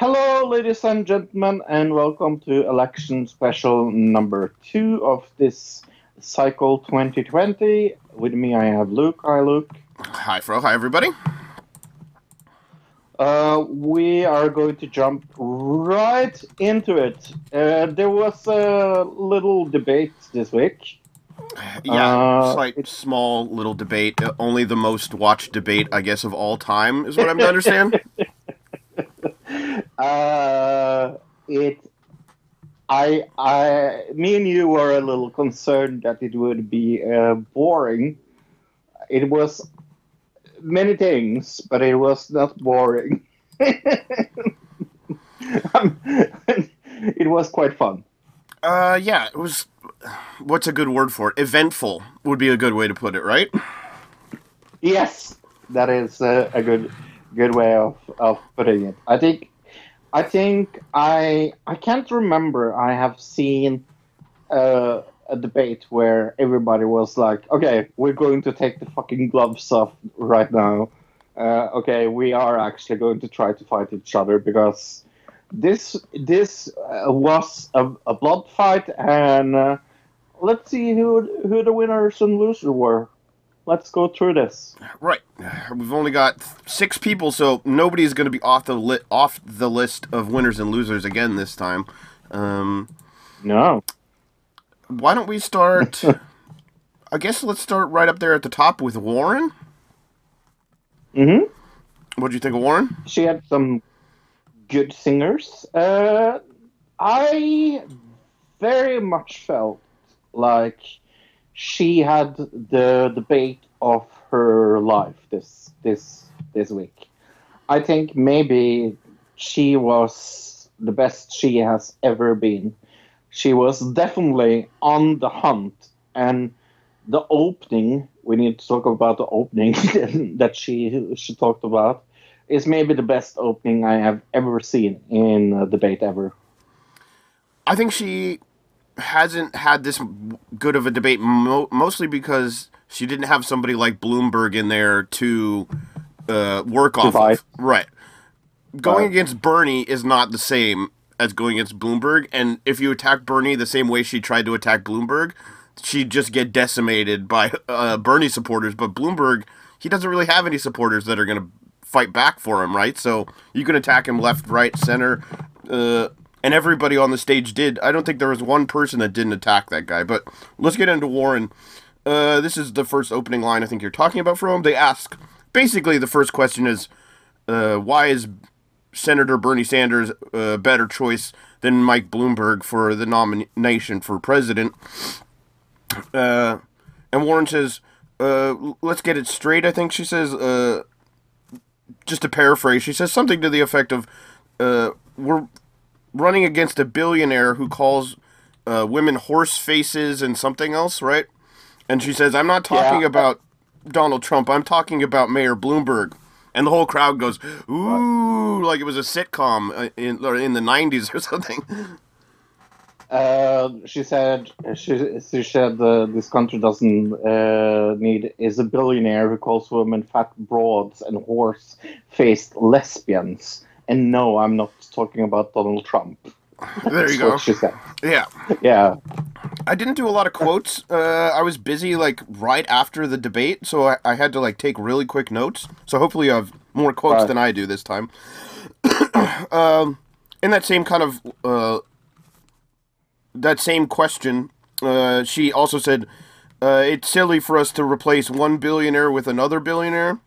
Hello, ladies and gentlemen, and welcome to election special number two of this cycle 2020. With me, I have Luke. Hi, Luke. Hi, Fro. Hi, everybody. Uh, we are going to jump right into it. Uh, there was a little debate this week. Yeah, Uh, slight, small little debate. Uh, Only the most watched debate, I guess, of all time is what I'm to understand. Uh, it, I, I, me and you were a little concerned that it would be uh, boring. It was many things, but it was not boring. Um, it was quite fun. Uh, yeah, it was. What's a good word for it? Eventful would be a good way to put it, right? Yes, that is uh, a good, good way of, of putting it. I think, I think I I can't remember. I have seen uh, a debate where everybody was like, "Okay, we're going to take the fucking gloves off right now. Uh, okay, we are actually going to try to fight each other because this this uh, was a, a blood fight, and uh, let's see who who the winners and losers were." Let's go through this. Right. We've only got six people, so nobody's going to be off the li- off the list of winners and losers again this time. Um, No. why don't we start? I guess let's start right up there at the top with Warren. Mm hmm What do you think of Warren? She had some good singers. Uh, I very much felt like she had the debate of her life this this this week. I think maybe she was the best she has ever been. She was definitely on the hunt, and the opening. We need to talk about the opening that she she talked about is maybe the best opening I have ever seen in a debate ever. I think she hasn't had this good of a debate mo- mostly because she didn't have somebody like Bloomberg in there to uh, work off of. Right. Going Right. against Bernie is not the same as going against Bloomberg, and if you attack Bernie the same way she tried to attack Bloomberg, she'd just get decimated by uh, Bernie supporters. But Bloomberg, he doesn't really have any supporters that are going to fight back for him, right? So you can attack him left, right, center, uh, and everybody on the stage did. I don't think there was one person that didn't attack that guy. But let's get into Warren. Uh, this is the first opening line I think you're talking about from him. They ask basically the first question is, uh, why is Senator Bernie Sanders a better choice than Mike Bloomberg for the nomination for president? Uh, and Warren says, uh, let's get it straight. I think she says, uh, just to paraphrase, she says something to the effect of, uh, we're running against a billionaire who calls uh, women horse faces and something else, right? And she says, I'm not talking Yeah. about Donald Trump. I'm talking about Mayor Bloomberg. And the whole crowd goes, ooh, like it was a sitcom uh, in, or in the 90s or something. Uh, she said she, she said uh, this country doesn't uh, need is a billionaire who calls women fat broads and horse-faced lesbians. And no, I'm not talking about Donald Trump. There you go. What she said. Yeah. Yeah. I didn't do a lot of quotes. Uh, I was busy like right after the debate, so I, I had to like take really quick notes. So hopefully you have more quotes Right. than I do this time. um, in that same kind of uh, that same question, uh, she also said, uh, "It's silly for us to replace one billionaire with another billionaire."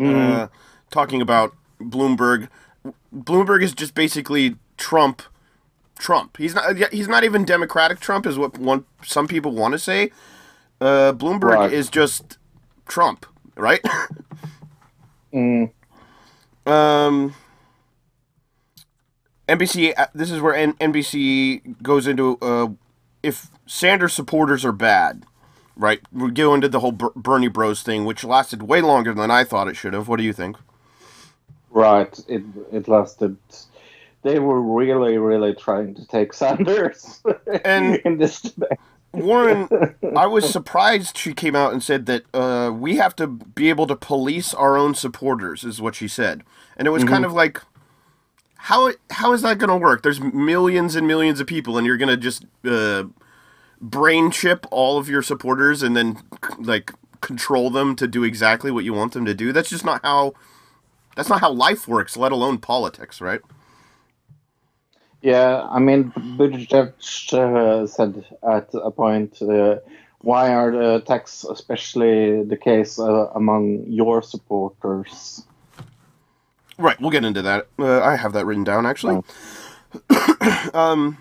Uh, talking about Bloomberg. Bloomberg is just basically Trump. Trump. He's not. He's not even Democratic Trump, is what one some people want to say. Uh, Bloomberg Right. is just Trump, right? Mm. um. NBC. uh, This is where N- NBC goes into uh, if Sanders supporters are bad, right? We go into the whole Ber- Bernie Bros thing, which lasted way longer than I thought it should have. What do you think? Right. It it lasted. They were really, really trying to take Sanders And- in this debate. Warren, I was surprised she came out and said that uh, we have to be able to police our own supporters, is what she said. And it was kind of like, how how is that going to work? There's millions and millions of people, and you're going to just uh, brain chip all of your supporters and then like control them to do exactly what you want them to do. That's just not how. That's not how life works, let alone politics, right? Yeah, I mean, Buttigieg uh, said at a point, uh, why are the attacks especially the case uh, among your supporters? Right, we'll get into that. Uh, I have that written down actually. um,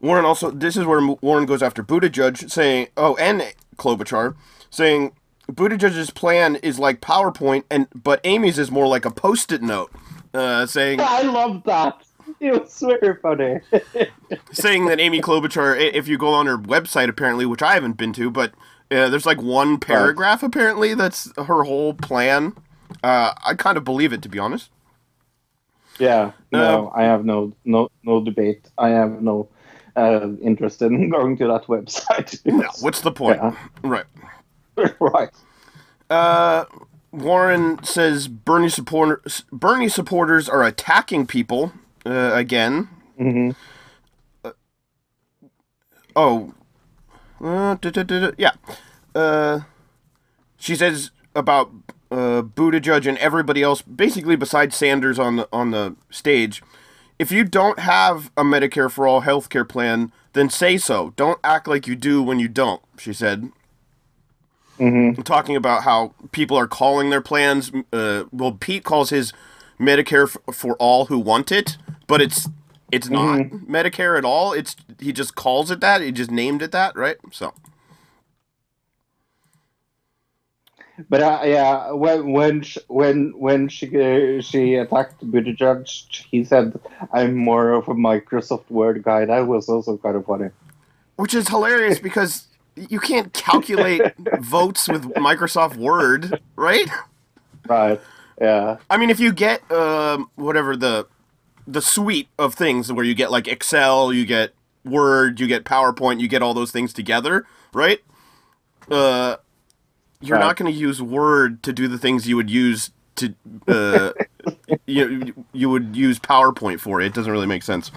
Warren also. This is where Warren goes after Buttigieg, saying, "Oh, and Klobuchar, saying Buttigieg's plan is like PowerPoint, and but Amy's is more like a Post-it note." Uh, saying I love that. It was very funny. saying that Amy Klobuchar, if you go on her website, apparently, which I haven't been to, but uh, there's like one paragraph apparently that's her whole plan. Uh, I kind of believe it, to be honest. yeah, no, Um, I have no no no debate. I have no uh, interest in going to that website. No, what's the point? Yeah. Right. right. Uh, Warren says Bernie supporters Bernie supporters are attacking people uh, again. hmm Oh, uh, da, da, da, yeah. Uh, she says about uh, Buttigieg and everybody else, basically besides Sanders on the on the stage. If you don't have a Medicare for all health care plan, then say so. Don't act like you do when you don't. She said. Hmm talking about how people are calling their plans. Uh, well, Pete calls his Medicare f- for all who want it, but it's it's not Medicare at all. It's he just calls it that. He just named it that, right? So But uh, yeah, when when sh- when when she uh, she attacked Buttigieg, he said, "I'm more of a Microsoft Word guy." That was also kind of funny. which is hilarious because you can't calculate votes with Microsoft Word, right? Right. Yeah. I mean, if you get um, whatever the the suite of things where you get like Excel, you get Word, you get PowerPoint, you get all those things together, right? Uh, you're Right. not going to use Word to do the things you would use to uh, you you would use PowerPoint for. It doesn't really make sense.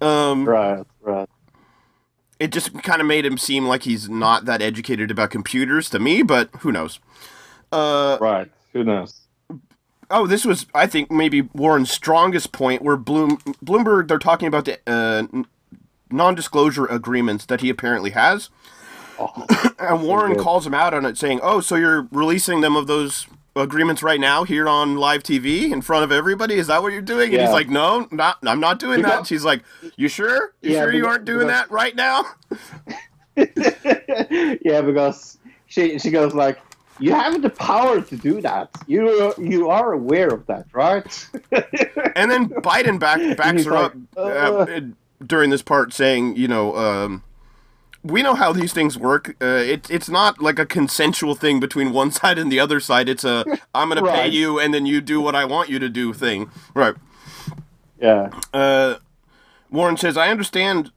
Um, Right. Right. It just kind of made him seem like he's not that educated about computers to me, but who knows? Uh, Right. Who knows? Oh, this was, I think, maybe Warren's strongest point, where Bloom Bloomberg they're talking about the uh, non-disclosure agreements that he apparently has, Oh, and Warren calls him out on it, saying, "Oh, so you're releasing them of those agreements right now here on live TV in front of everybody? Is that what you're doing?" And he's like, "No, not. I'm not doing that." Because- She's like, "You sure? You Yeah, sure you aren't doing because- that right now?" yeah, because she she goes like, "You have the power to do that. You you are aware of that, right?" And then Biden back backs her like, up uh, "Uh." during this part, saying, you know, um, we know how these things work. Uh, it, it's not like a consensual thing between one side and the other side. It's a I'm going to pay you and then you do what I want you to do thing. Right. yeah. Uh, Warren says, I understand.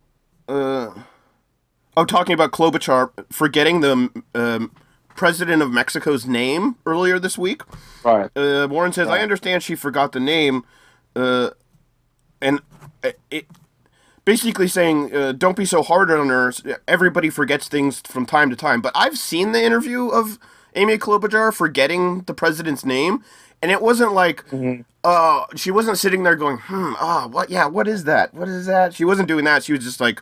Uh, oh, talking about Klobuchar forgetting the um, president of Mexico's name earlier this week. Right. Uh, Warren says, I understand she forgot the name, uh, and uh, it basically saying, uh, don't be so hard on her. Everybody forgets things from time to time. But I've seen the interview of Amy Klobuchar forgetting the president's name, and it wasn't like, uh, she wasn't sitting there going, hmm, ah, what, yeah, what is that? What is that? She wasn't doing that. She was just like,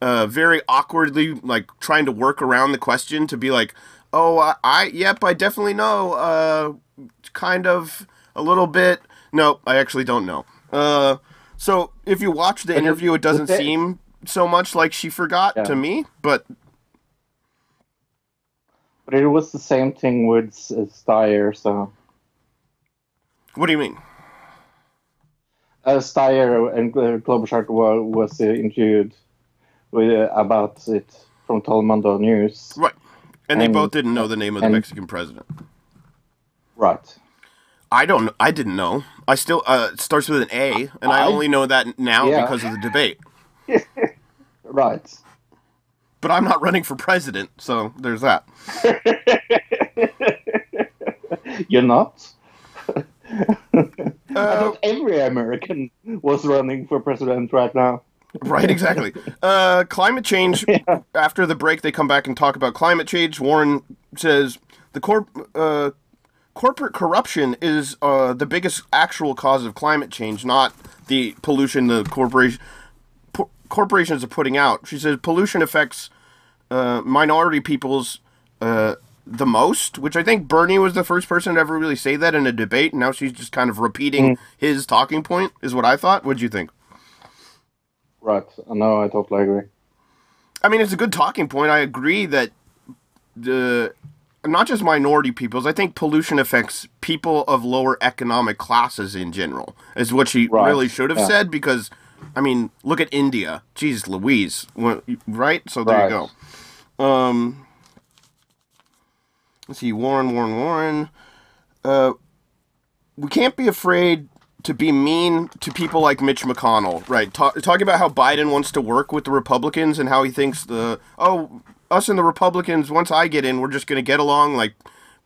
uh, very awkwardly like trying to work around the question to be like, oh, I, I yep, I definitely know, uh, kind of a little bit. No, I actually don't know. Uh, so if you watch the But interview, it doesn't the- seem so much like she forgot Yeah. to me, but But it was the same thing with S- Steyer, so what do you mean? uh, Steyer and uh, Klobuchar were, was uh, interviewed with, uh, about it from Telemundo News. Right. And they both didn't know the name of the Mexican president. Right. I don't. I didn't know. I still. Uh, it starts with an A, and I I- only know that now Yeah. because of the debate. Right. But I'm not running for president, so there's that. You're not? I Uh, thought every American was running for president right now. right, exactly. Uh, climate change. After the break, they come back and talk about climate change. Warren says the corp. Uh, corporate corruption is uh, the biggest actual cause of climate change, not the pollution the corporation po- corporations are putting out. She says pollution affects uh, minority peoples uh, the most, which I think Bernie was the first person to ever really say that in a debate. And now she's just kind of repeating his talking point, is what I thought. What'd you think? Right. No, I totally agree. I mean, it's a good talking point. I agree that the not just minority peoples. I think pollution affects people of lower economic classes in general. Is what she Right, really should have yeah. said because, I mean, look at India. Jeez, Louise. Right. So there Right. you go. Um. Let's see. Warren. Warren. Warren. Uh, we can't be afraid to be mean to people like Mitch McConnell, right? Ta- talking about how Biden wants to work with the Republicans and how he thinks the oh us and the Republicans once I get in, we're just gonna get along like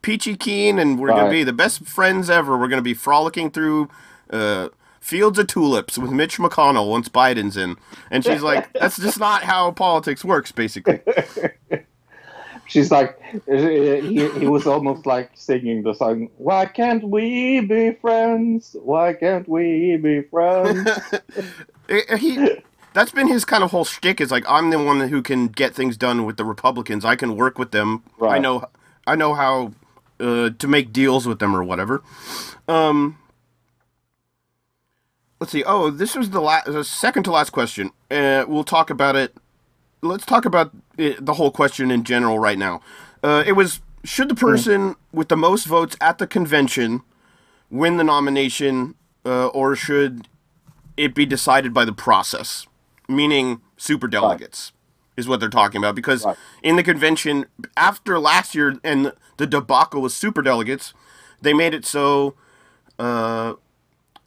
peachy keen, and we're gonna be the best friends ever. We're gonna be frolicking through uh, fields of tulips with Mitch McConnell once Biden's in, and she's like, that's just not how politics works, basically. She's like, uh, he, he was almost like singing the song, Why can't we be friends? Why can't we be friends? He that's been his kind of whole shtick is like I'm the one who can get things done with the Republicans. I can work with them. I know I know how uh, to make deals with them or whatever. Um, let's see. Oh, this was the last, the second to last question. Uh, we'll talk about it. Let's talk about it, the whole question in general right now. Uh, it was should the person with the most votes at the convention win the nomination, uh, or should it be decided by the process, meaning super delegates, is what they're talking about. Because Right. in the convention, after last year and the debacle with super delegates, they made it so uh,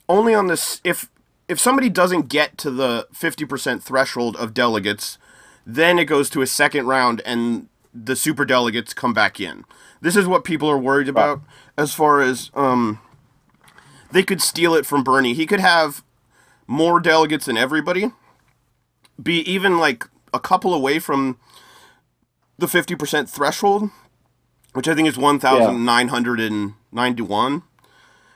only on this if if somebody doesn't get to the fifty percent threshold of delegates, then it goes to a second round and the super delegates come back in. This is what people are worried about as far as um, they could steal it from Bernie. He could have more delegates than everybody, be even like a couple away from the 50% threshold, which I think is 1,991.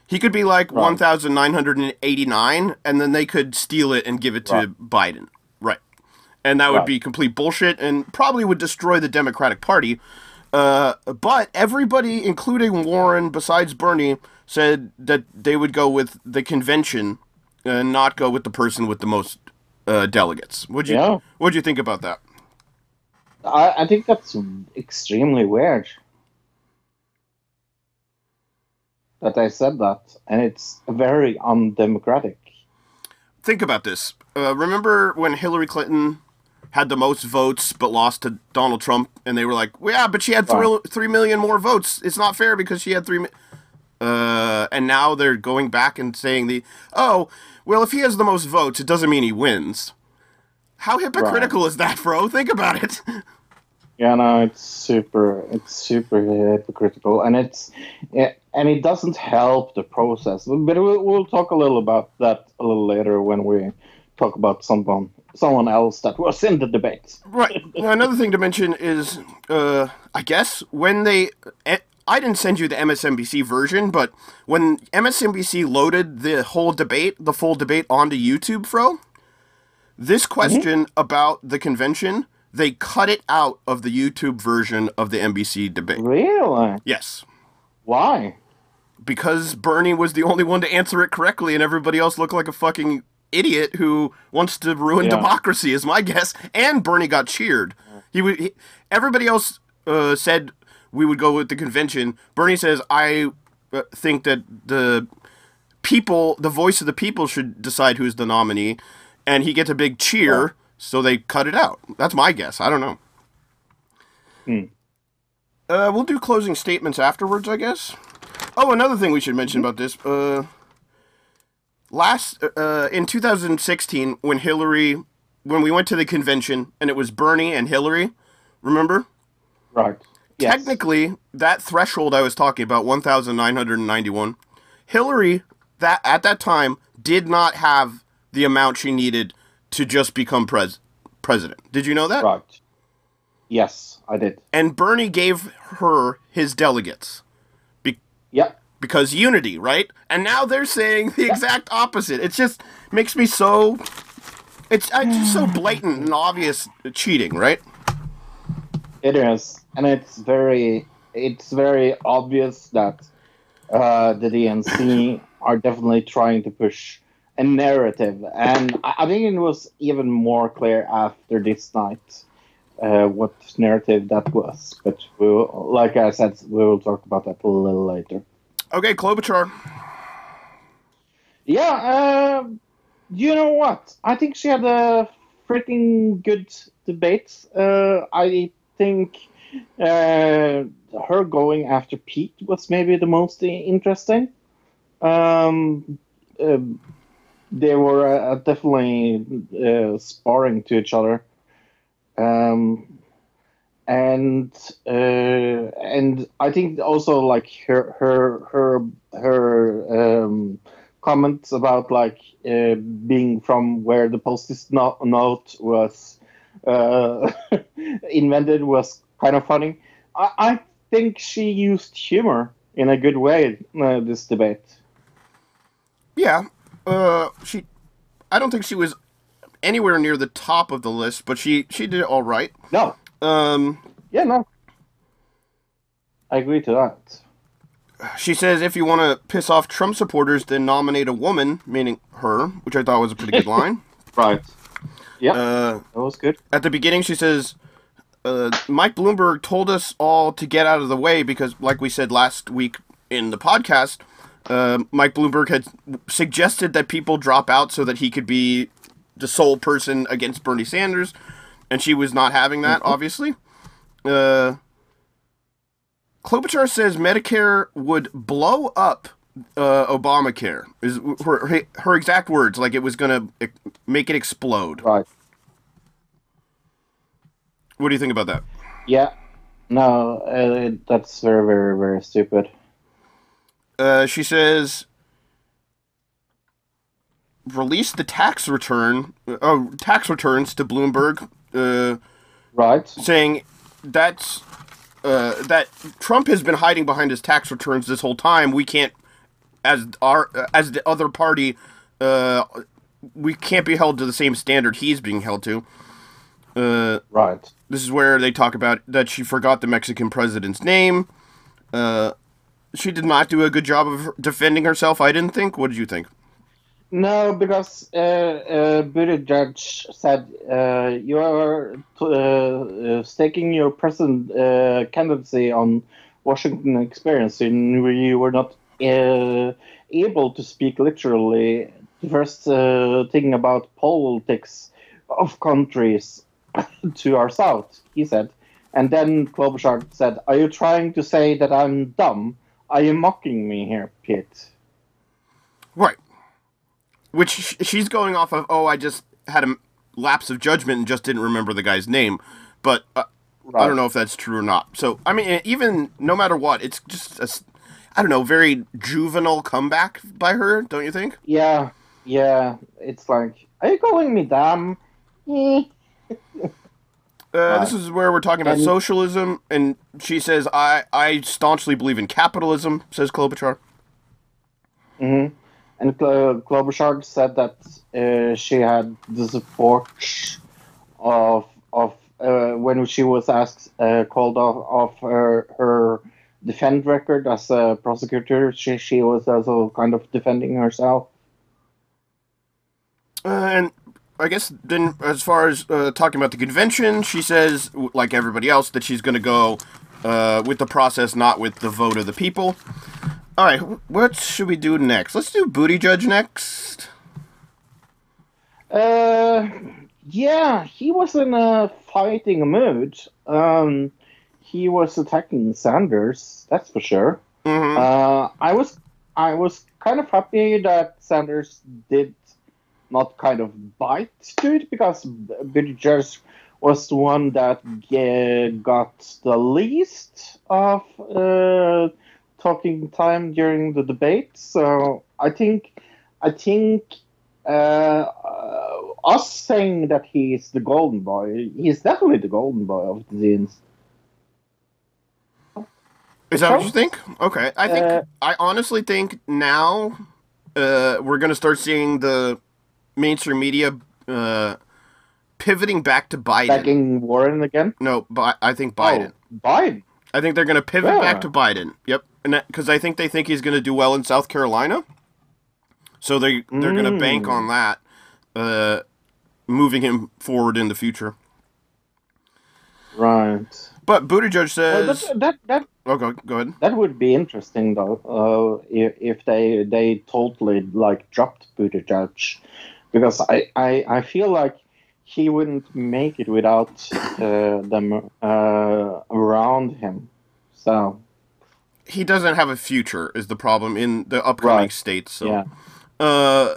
He could be like 1,989, and then they could steal it and give it to Right. Biden. Right. And that would Right. be complete bullshit and probably would destroy the Democratic Party. Uh, but everybody, including Warren, besides Bernie, said that they would go with the convention and not go with the person with the most uh, delegates. Would you? Yeah. What'd you think about that? I, I think that's extremely weird that I said that, and it's very undemocratic. Think about this. Uh, remember when Hillary Clinton had the most votes but lost to Donald Trump, and they were like, well, "Yeah, but she had three, three million more votes. It's not fair because she had three. Mi-. Uh, and now they're going back and saying the, "Oh, well, if he has the most votes, it doesn't mean he wins." How hypocritical is that, bro? Think about it. Yeah, no, it's super, it's super hypocritical, and it's, it, and it doesn't help the process. But we'll, we'll talk a little about that a little later when we talk about someone, someone else that was in the debate. Right. Now, another thing to mention is, uh, I guess when they, eh, I didn't send you the MSNBC version, but when MSNBC loaded the whole debate, the full debate onto YouTube, Fro, this question about the convention, they cut it out of the YouTube version of the NBC debate. Really? Yes. Why? Because Bernie was the only one to answer it correctly, and everybody else looked like a fucking idiot who wants to ruin Yeah. democracy, is my guess. And Bernie got cheered. He. He, everybody else uh, said we would go with the convention. Bernie says, "I uh, think that the people, the voice of the people, should decide who's the nominee, and he gets a big cheer, so they cut it out. That's my guess. I don't know. Hmm. Uh, we'll do closing statements afterwards, I guess. Oh, another thing we should mention about this. Uh, last uh, in 2016, when Hillary, when we went to the convention, and it was Bernie and Hillary. Remember? Right. Yes. Technically, that threshold I was talking about, 1,991, Hillary that at that time did not have the amount she needed to just become pres- president. Did you know that? Right. Yes, I did. And Bernie gave her his delegates Yeah. because unity, right? And now they're saying the exact opposite. It just makes me so it's, it's just so blatant and obvious cheating, right? It is, and it's very, it's very obvious that uh, the DNC are definitely trying to push a narrative, and I, I think it was even more clear after this night uh, what narrative that was. But we will, like I said, we will talk about that a little later. Okay, Klobuchar. Yeah, um, you know what? I think she had a freaking good debate. Uh, I think uh, her going after Pete was maybe the most interesting. Um, um, they were uh, definitely uh, sparring to each other. Um, and uh, and I think also like her her her her um, comments about like uh, being from where the post-it no- note was uh, invented was kind of funny. I, I think she used humor in a good way uh, this debate. Yeah. Uh she I don't think she was anywhere near the top of the list, but she she did it all right. No, Um yeah, no, I agree to that. she says if you want to piss off Trump supporters, then nominate a woman, meaning her, which I thought was a pretty good line. Right. Yeah, Uh that was good. at the beginning she says uh, Mike Bloomberg told us all to get out of the way because, like we said last week in the podcast, uh, Mike Bloomberg had suggested that people drop out so that he could be the sole person against Bernie Sanders, and she was not having that, obviously. Uh, Klobuchar says Medicare would blow up uh, Obamacare. Is her, her exact words, like it was going to make it explode. Right. What do you think about that? Yeah. No, uh, that's very, very, very stupid. Uh, she says, release the tax return, oh, tax returns to Bloomberg, uh, Right. saying that's uh, that Trump has been hiding behind his tax returns this whole time. We can't, as our as the other party, uh, we can't be held to the same standard he's being held to. Uh, Right. this is where they talk about that she forgot the Mexican president's name. Uh, she did not do a good job of defending herself. I didn't think. What did you think? No, because uh, uh, Buttigieg said uh, you are uh, uh, staking your present uh, candidacy on Washington experience, and you were not able to speak literally. The first uh, thing about politics of countries to our south, he said. And then Klobuchar said, "Are you trying to say that I'm dumb? Are you mocking me here, Pete?" Right. Which she's going off of. Oh, I just had a lapse of judgment and just didn't remember the guy's name. But uh, I don't know if that's true or not. So I mean, even no matter what, it's just a, I don't know, very juvenile comeback by her. Don't you think? Yeah, yeah. It's like, are you calling me dumb? Eh. Uh, this is where we're talking about And- socialism, and she says, "I I staunchly believe in capitalism," says Klobuchar. hmm And Klo- Klobuchar said that uh, she had the support of of uh, when she was asked uh, called off of her her defend record as a prosecutor. She she was also kind of defending herself. Uh, and I guess then, as far as uh, talking about the convention, she says, like everybody else, that she's going to go uh, with the process, not with the vote of the people. All right, what should we do next? Let's do Buttigieg next. Uh, yeah, he was in a fighting mood. Um, he was attacking Sanders, that's for sure. hmm Uh, I was I was kind of happy that Sanders did not kind of bite to it because Buttigieg was the one that got the least of uh, talking time during the debate. So I think I think uh, uh, us saying that he's the golden boy, he's definitely the golden boy of the. Is that what you think? Okay, I think Uh, I honestly think now uh, we're gonna start seeing the mainstream media uh, pivoting back to Biden. Backing Warren again. No, Bi- I think Biden. Oh, Biden. I think they're gonna pivot Yeah. back to Biden. Yep, and because I think they think he's gonna do well in South Carolina, so they they're gonna bank Mm. on that, uh, moving him forward in the future. Right. But Buttigieg says, but that that "Oh, go, go ahead." that would be interesting though. Uh, if, if they they totally like dropped Buttigieg, because I, I I feel like he wouldn't make it without uh, them uh, around him. So He doesn't have a future, is the problem in the upcoming Right. states. So. yeah. uh,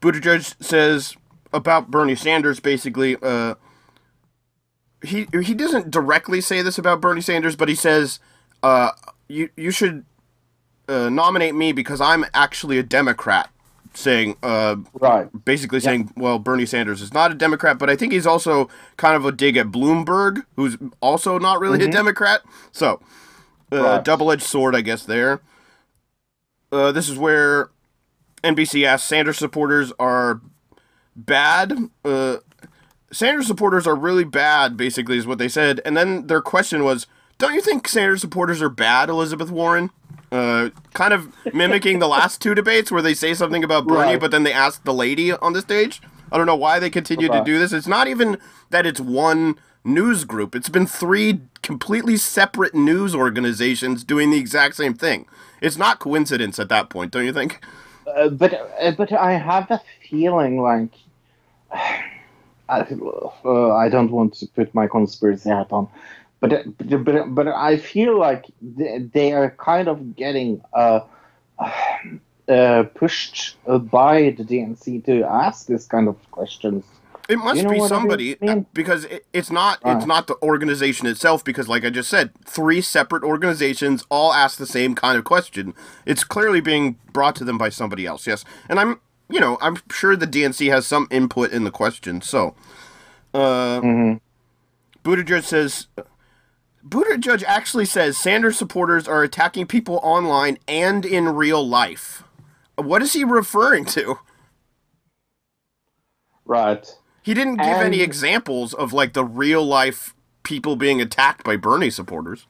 Buttigieg says about Bernie Sanders basically. Uh, he he doesn't directly say this about Bernie Sanders, but he says, uh, "You you should uh, nominate me because I'm actually a Democrat." Saying, uh, Right. basically saying, well, Bernie Sanders is not a Democrat, but I think he's also kind of a dig at Bloomberg, who's also not really a Democrat. So, uh, Right. double-edged sword, I guess. There. Uh, this is where NBC asks Sanders supporters are bad. Uh, Sanders supporters are really bad, basically, is what they said. And then their question was, "Don't you think Sanders supporters are bad, Elizabeth Warren?" Uh, kind of mimicking the last two debates where they say something about Bernie, Right. but then they ask the lady on the stage. I don't know why they continue to do this. It's not even that it's one news group. It's been three completely separate news organizations doing the exact same thing. It's not coincidence at that point, don't you think? Uh, but uh, but I have a feeling like I, uh, I don't want to put my conspiracy hat on, but but but, I feel like they, they are kind of getting uh, uh, pushed by the DNC to ask this kind of questions. It must You know be I somebody mean? because it, it's not it's not the organization itself because like I just said, three separate organizations all ask the same kind of question. It's clearly being brought to them by somebody else. Yes. And I'm you know, I'm sure the DNC has some input in the question. So, uh Mhm. Buttigieg says Buttigieg actually says Sanders supporters are attacking people online and in real life. What is he referring to? Right. He didn't give any examples of like the real life people being attacked by Bernie supporters.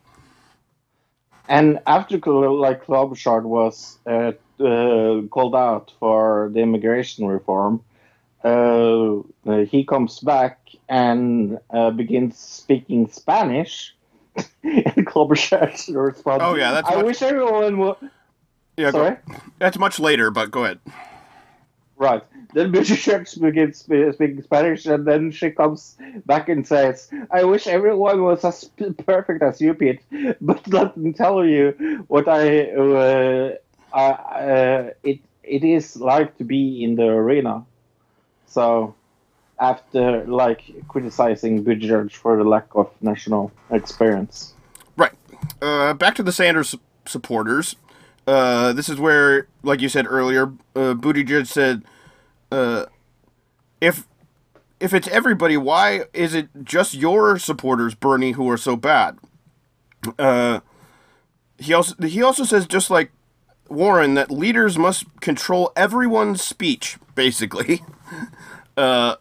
And after like Klobuchar was uh, uh, called out for the immigration reform, uh, uh, he comes back and uh, begins speaking Spanish. and Klobuchar responds, Oh, yeah, that's I much- wish everyone would. Yeah, go- Sorry? that's much later, but go ahead. Right. Then Buttigieg begins speaking Spanish, and then she comes back and says, "I wish everyone was as perfect as you, Pete. But let me tell you what I, uh, I uh, it it is like to be in the arena." So, after like criticizing Buttigieg for the lack of national experience. Right. Uh, back to the Sanders supporters. Uh, this is where, like you said earlier, uh, Buttigieg said, uh, if if it's everybody, why is it just your supporters, Bernie, who are so bad? Uh, he also he also says just like Warren that leaders must control everyone's speech, basically. Uh,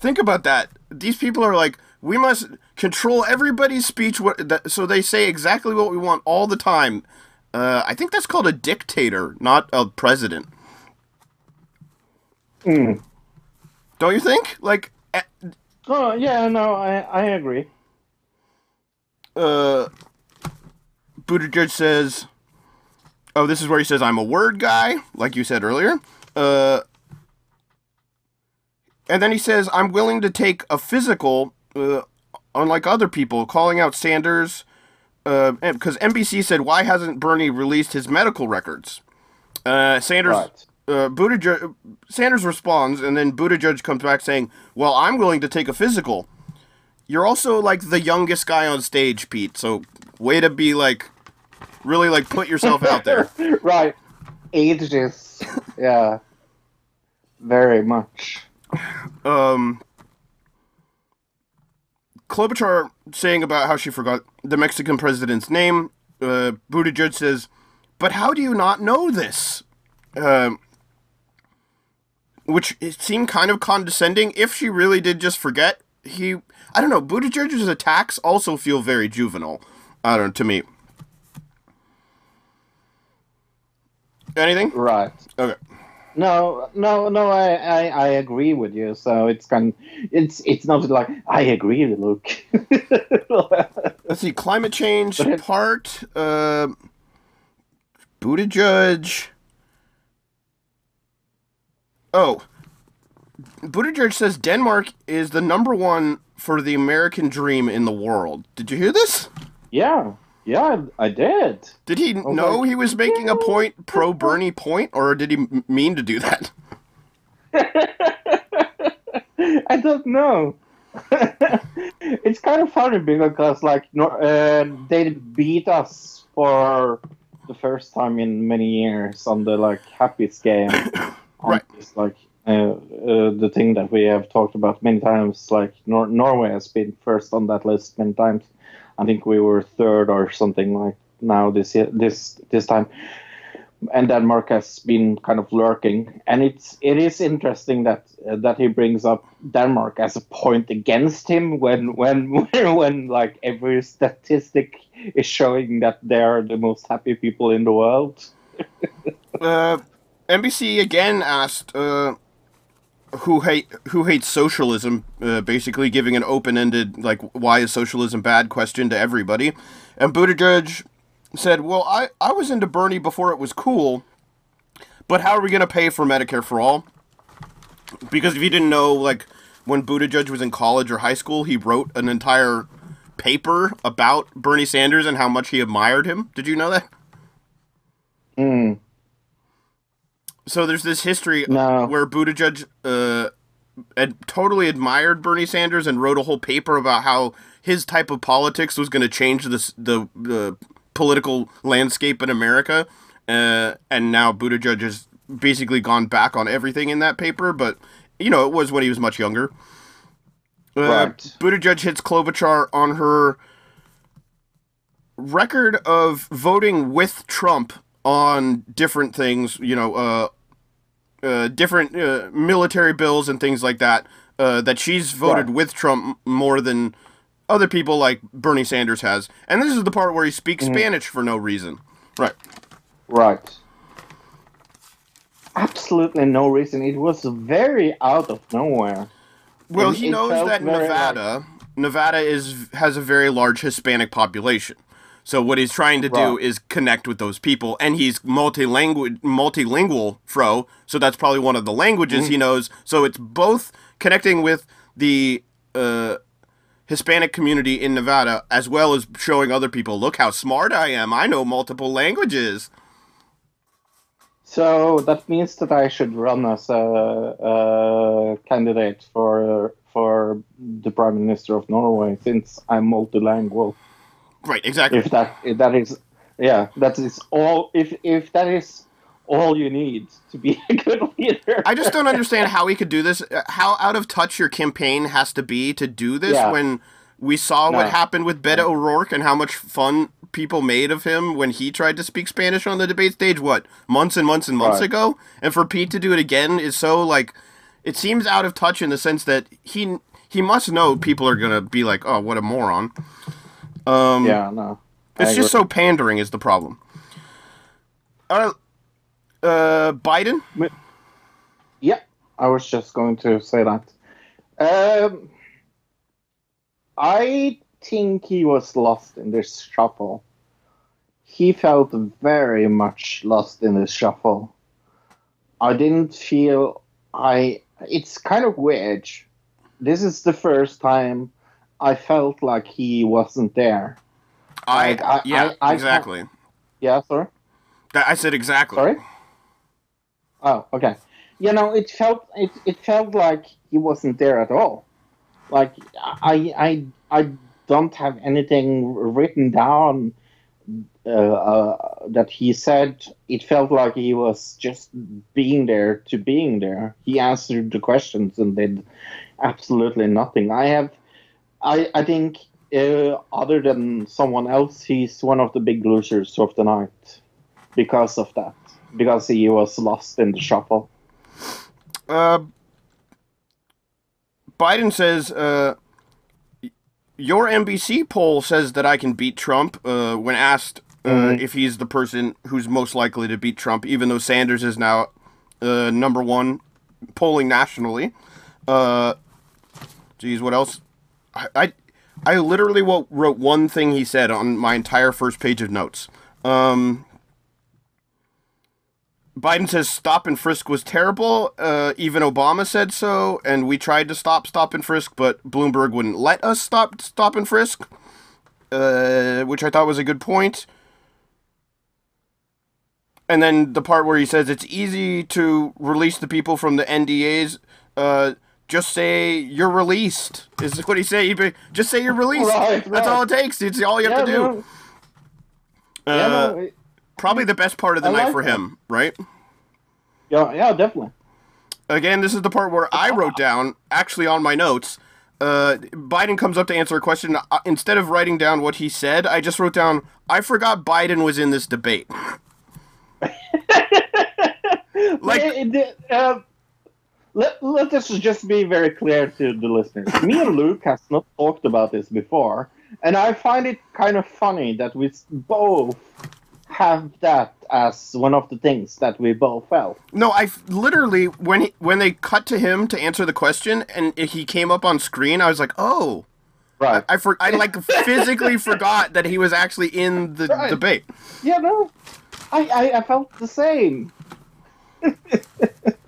think about that. These people are like, we must control everybody's speech, so they say exactly what we want all the time. Uh, I think that's called a dictator, not a president. Mm. Don't you think? Like, eh, Oh yeah, no, I I agree. uh, Buttigieg says, Oh, this is where he says, I'm a word guy, like you said earlier. Uh, and then he says, I'm willing to take a physical, uh, unlike other people, calling out Sanders. Because NBC said, why hasn't Bernie released his medical records? Uh, Sanders, Right. uh, Buttigieg, Sanders responds, and then Buttigieg comes back saying, "Well, I'm willing to take a physical." You're also like the youngest guy on stage, Pete. So way to be like, really like put yourself out there. right. Ages. yeah. Very much. Um, Klobuchar saying about how she forgot the Mexican president's name. Uh, Buttigieg says, "But how do you not know this?" Um, which it seemed kind of condescending. If she really did just forget, he, I don't know. Buttigieg's attacks also feel very juvenile. I don't know to me. Anything? Right. Okay. No, no, no. I, I, I agree with you. So it's kind. It's it's not like I agree with Luke. Let's see, climate change But part. Uh, Buttigieg. Oh, Buttigieg says Denmark is the number one for the American dream in the world. Did you hear this? yeah, yeah, I did. Did he know he was making a point pro Bernie point, or did he m- mean to do that? I don't know. it's kind of funny because like uh, they beat us for the first time in many years on the like scale. On Right. This, like uh, uh, the thing that we have talked about many times. Like Nor- Norway has been first on that list many times. I think we were third or something like now this year, this this time and Denmark has been kind of lurking. And it's it is interesting that uh, that he brings up Denmark as a point against him when when when like every statistic is showing that they are the most happy people in the world. Uh, NBC again asked uh, who hate who hates socialism, uh, basically giving an open-ended like why is socialism bad question to everybody, and Buttigieg said, "Well, I I was into Bernie before it was cool, but how are we going to pay for Medicare for all? Because if you didn't know, like when Buttigieg was in college or high school, he wrote an entire paper about Bernie Sanders and how much he admired him. Did you know that?" Hmm. So there's this history No. where Buttigieg uh, had totally admired Bernie Sanders and wrote a whole paper about how his type of politics was going to change this, the the political landscape in America. Uh, and now Buttigieg has basically gone back on everything in that paper, but you know it was when he was much younger. Uh, Right. Buttigieg hits Klobuchar on her record of voting with Trump on different things, you know, uh, uh, different uh, military bills and things like that. Uh, that she's voted Right. with Trump more than other people like Bernie Sanders has. And this is the part where he speaks Spanish for no reason. Right. Right. Absolutely no reason. It was very out of nowhere. Well, And he knows that Nevada, Nevada is has a very large Hispanic population. So what he's trying to do is connect with those people, and he's multilingual, multilingual, fro. So that's probably one of the languages Mm-hmm. he knows. So it's both connecting with the uh, Hispanic community in Nevada, as well as showing other people, look how smart I am. I know multiple languages. So that means that I should run as a, a candidate for for the prime minister of Norway, since I'm multilingual. Right, exactly. If that if that is, yeah, that is all. If if that is all you need to be a good leader. I just don't understand how he could do this. uh, How out of touch your campaign has to be to do this Yeah. when we saw what happened with Beto O'Rourke and how much fun people made of him when he tried to speak Spanish on the debate stage. What months and months and months Right. ago, and for Pete to do it again is so like it seems out of touch in the sense that he he must know people are gonna be like, oh, what a moron. Um, yeah, no. I it's just so pandering is the problem. Uh, uh, Biden. Yeah, I was just going to say that. Um, I think he was lost in this shuffle. he felt very much lost in this shuffle. I didn't feel I. It's kind of weird. This is the first time I felt like he wasn't there. I, Like, I- yeah, I- I- exactly. Yeah, sorry. I said exactly. Sorry. Oh, okay. You know, it felt it, it felt like he wasn't there at all. Like I I I don't have anything written down uh, uh, that he said. It felt like he was just being there to being there. He answered the questions and did absolutely nothing. I have, I I think. Uh, other than someone else, he's one of the big losers of the night because of that. Because he was lost in the shuffle. Uh, Biden says, uh, your NBC poll says that I can beat Trump uh, when asked uh, Mhm. if he's the person who's most likely to beat Trump, even though Sanders is now uh, number one polling nationally. Uh, geez, what else? I, I, literally wrote one thing he said on my entire first page of notes. Um, Biden says stop and frisk was terrible. Uh, even Obama said so, and we tried to stop stop and frisk, but Bloomberg wouldn't let us stop stop and frisk, uh, which I thought was a good point. And then the part where he says it's easy to release the people from the NDAs. Uh, just say you're released. Is this what he say? Be, just say you're released. Right, That's all it takes. It's all you have to do. no, Uh, yeah, no, it- probably the best part of the I night like for that. him, right? yeah, yeah, definitely. Again, this is the part where I wrote down, actually on my notes. Uh, Biden comes up to answer a question. Uh, Instead of writing down what he said, I just wrote down, I forgot Biden was in this debate. Like- It- it- uh, let, let us just be very clear to the listeners. Me and Luke has not talked about this before, and I find it kind of funny that we both have that as one of the things that we both felt. No, I literally when he, when they cut to him to answer the question and he came up on screen, I was like, oh, Right. I for- I like physically forgot that he was actually in the Right. debate. Yeah, no. I, I, I felt the same.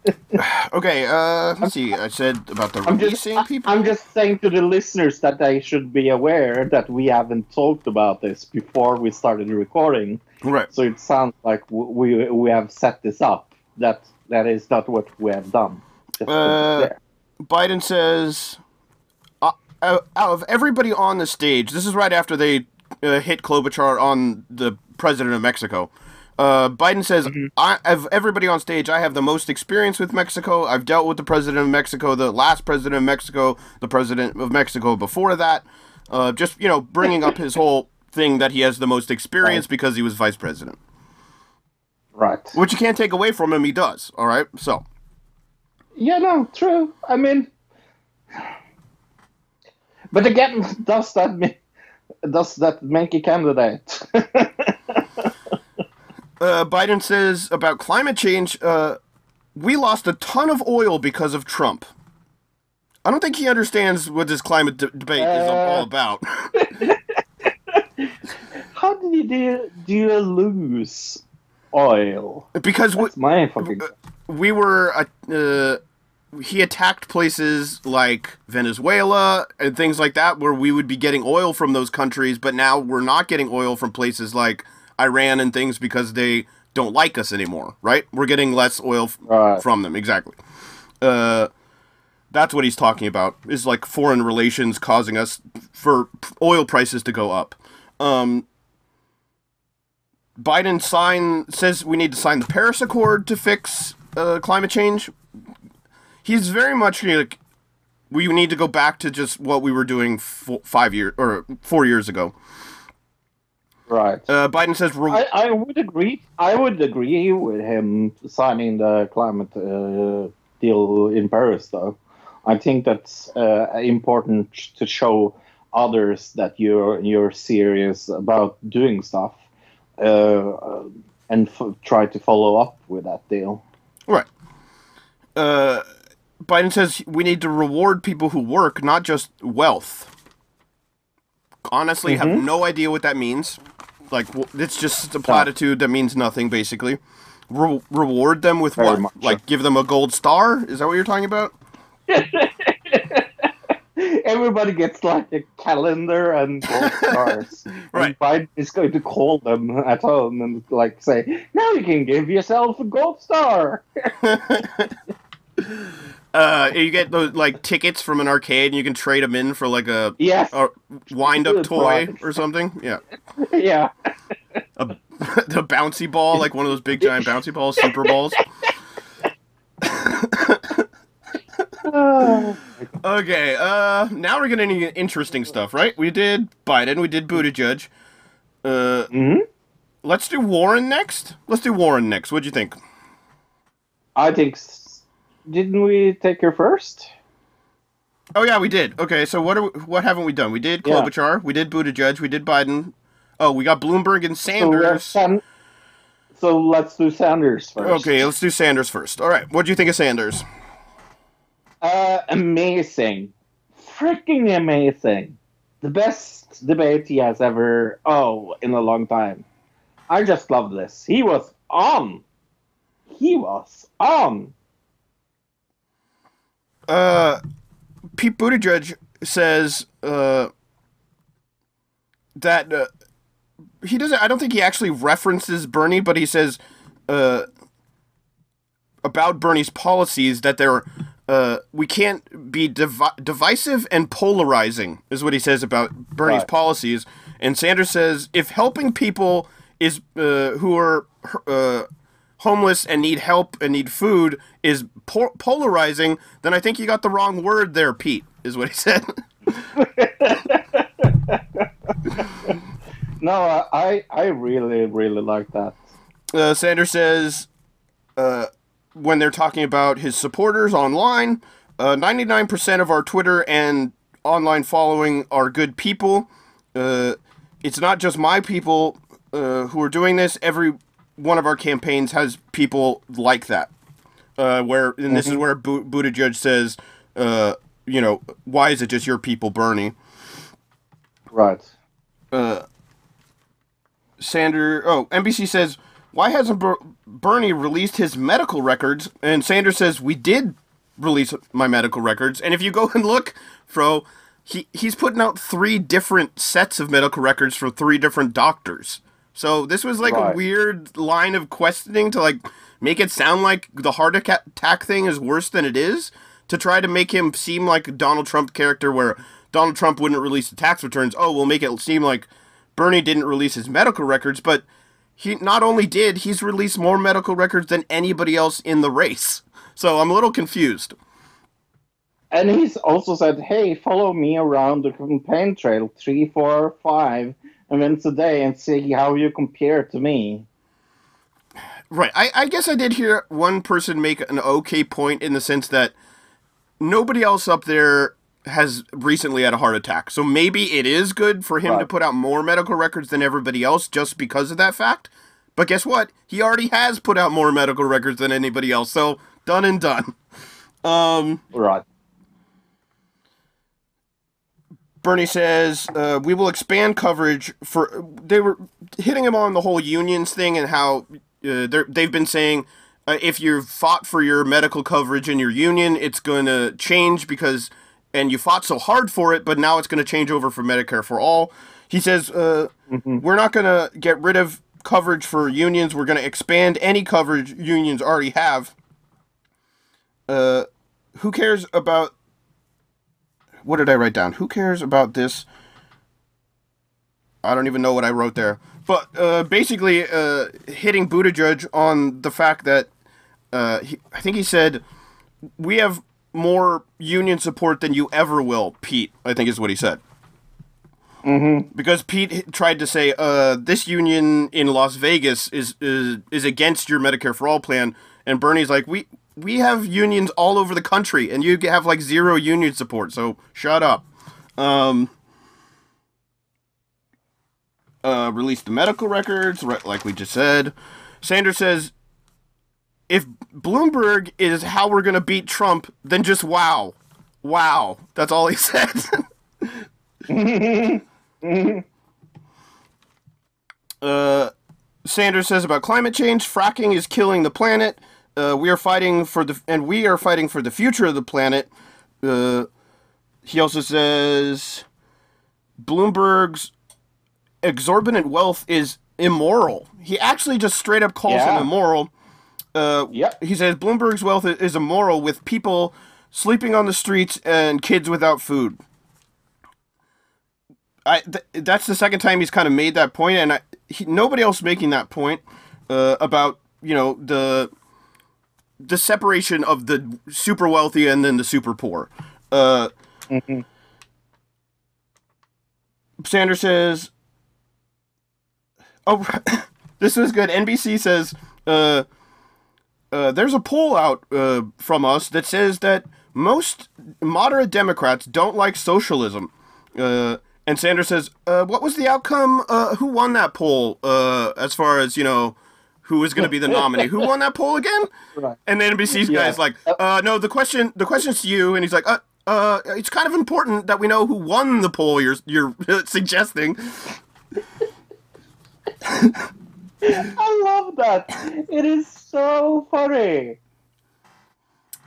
Okay, uh, let's see. I said about the I'm just, people. I'm just saying to the listeners that they should be aware that we haven't talked about this before we started recording. right. So it sounds like we we have set this up. That that is not what we have done. Just put it Uh. Biden says, uh, out out of everybody on the stage, this is right after they uh, hit Klobuchar on the president of Mexico. Uh, Biden says, I, of everybody on stage, I have the most experience with Mexico. I've dealt with the president of Mexico, the last president of Mexico, the president of Mexico before that. Uh, just, you know, bringing up his whole thing that he has the most experience because he was vice president. Right. Which you can't take away from him, he does. All right? So, Yeah, no, true. I mean, but again, does that mean does that make a candidate? uh, Biden says about climate change, uh, we lost a ton of oil because of Trump. I don't think he understands what this climate de- debate is all- Uh. about. How did you do, you lose oil? because we, my fucking. we were, uh, uh, he attacked places like Venezuela and things like that where we would be getting oil from those countries, but now we're not getting oil from places like Iran and things because they don't like us anymore, right? We're getting less oil f- Right. from them, exactly. Uh, that's what he's talking about. Is like foreign relations causing us for oil prices to go up. Um, Biden sign says we need to sign the Paris Accord to fix uh, climate change. He's very much like we need to go back to just what we were doing f- five years or four years ago. Right. Uh, Biden says re- I, I would agree. I would agree with him signing the climate uh, deal in Paris, though. I think that's uh, important to show others that you're you're serious about doing stuff, uh, uh, and f- try to follow up with that deal. Right. Uh, Biden says we need to reward people who work, not just wealth. Honestly, have no idea what that means. Like it's just a platitude that means nothing basically. Re- reward them with Very what? Like so. give them a gold star? Is that what you're talking about? Everybody gets like a calendar and gold stars. Right. And Biden is going to call them at home and like say, now you can give yourself a gold star. Uh, you get those like tickets from an arcade, and you can trade them in for like a, Yes. a wind-up toy prize. or something. Yeah, Yeah. a, the bouncy ball, like one of those big giant bouncy balls, super balls. Oh, Okay, uh, now we're getting into interesting stuff, right? We did Biden, we did Buttigieg. Uh, mhm. let's do Warren next. Let's do Warren next. What'd you think? I think. Didn't we take her first? Oh yeah, we did. Okay, so what are we, what haven't we done? We did Yeah. Klobuchar, we did Buttigieg, we did Biden. Oh, we got Bloomberg and So, Sanders. San- so let's do Sanders first. Okay, let's do Sanders first. All right, what do you think of Sanders? Uh, amazing. Freaking amazing. The best debate he has ever, oh, in a long time. I just love this. He was on. He was on. Uh, Pete Buttigieg says uh, that uh, he doesn't. I don't think he actually references Bernie, but he says uh, about Bernie's policies that they're uh, we can't be divi- divisive and polarizing is what he says about Bernie's Right. policies. And Sanders says if helping people is uh, who are uh, homeless and need help and need food is po- polarizing, then I think you got the wrong word there, Pete. Is what he said. No, I, I really, really like that. uh, Sanders says uh, when they're talking about his supporters online, uh, 99% of our Twitter and online following are good people. Uh, it's not just my people uh, who are doing this. Every one of our campaigns has people like that. Uh, where and this is where Bu- Buttigieg says, uh, you know, why is it just your people, Bernie? Right. uh, Sander. Oh, NBC says, why hasn't Ber- Bernie released his medical records? And Sanders says, we did release my medical records. And if you go and look, Fro, he he's putting out three different sets of medical records for three different doctors. So this was like a weird line of questioning to like make it sound like the heart attack thing is worse than it is to try to make him seem like a Donald Trump character where Donald Trump wouldn't release the tax returns. Oh, we'll make it seem like Bernie didn't release his medical records, but he not only did, he's released more medical records than anybody else in the race. So I'm a little confused. And he's also said, hey, follow me around the campaign trail three, four, five events a day and see how you compare to me. Right. I, I guess I did hear one person make an okay point in the sense that nobody else up there has recently had a heart attack. So maybe it is good for him to put out more medical records than everybody else just because of that fact. But guess what? He already has put out more medical records than anybody else. So done and done. Um, Right. Bernie says uh, we will expand coverage for. They were hitting him on the whole unions thing and how uh, they're, they've been saying uh, if you've fought for your medical coverage in your union, it's going to change because and you fought so hard for it, but now it's going to change over for Medicare for all. He says uh, we're not going to get rid of coverage for unions. We're going to expand any coverage unions already have. Uh, who cares about what did I write down? Who cares about this? I don't even know what I wrote there. But uh, basically, uh, hitting Buttigieg on the fact that uh, he, I think he said we have more union support than you ever will, Pete. I think is what he said. Mm-hmm. Because Pete tried to say uh, this union in Las Vegas is, is is against your Medicare for All plan, and Bernie's like we we have unions all over the country, and you have like zero union support. So shut up. Um, uh, release the medical records, right, like we just said. Sanders says, if Bloomberg is how we're to beat Trump, then just wow. Wow. That's all he said. Uh, Sanders says about climate change, fracking is killing the planet. Uh, we are fighting for the and we are fighting for the future of the planet. Uh, he also says Bloomberg's exorbitant wealth is immoral. He actually just straight up calls Yeah. him immoral. Uh, Yep. He says Bloomberg's wealth is immoral with people sleeping on the streets and kids without food. I th- that's the second time he's kind of made that point, and I, he, nobody else making that point uh, about you know the the separation of the super wealthy and then the super poor. Uh, Sanders says, "Oh, this is good." NBC says, uh, uh, "There's a poll out uh, from us that says that most moderate Democrats don't like socialism." Uh, and Sanders says, uh, "What was the outcome? Uh, who won that poll? Uh, as far as you know, who was going to be the nominee? Who won that poll again?" Right. And the NBC's Yeah. guy's like, uh, "No, the question, the question's to you." And he's like, "Uh, uh, it's kind of important that we know who won the poll. You're you're suggesting." I love that. It is so funny.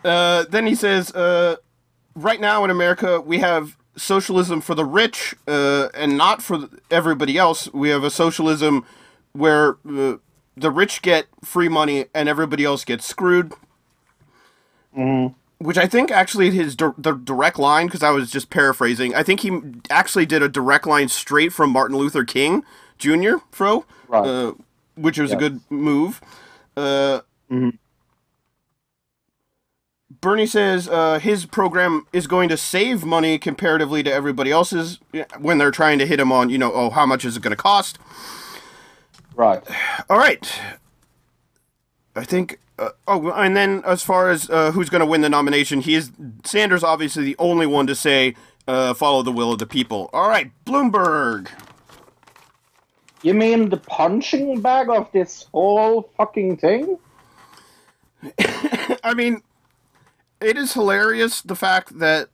Uh, then he says, uh, right now in America, we have socialism for the rich uh, and not for everybody else. We have a socialism where uh, the rich get free money and everybody else gets screwed. Which I think actually his di- the direct line, because I was just paraphrasing. I think he actually did a direct line straight from Martin Luther King Jr. Fro, Right. uh, which was a good move. Uh, Bernie says uh, his program is going to save money comparatively to everybody else's when they're trying to hit him on, you know, oh, how much is it going to cost? Right. All right. I think. Uh, oh, and then as far as uh, who's going to win the nomination, he is Sanders. Obviously, the only one to say uh, follow the will of the people. All right, Bloomberg. You mean the punching bag of this whole fucking thing? I mean, it is hilarious the fact that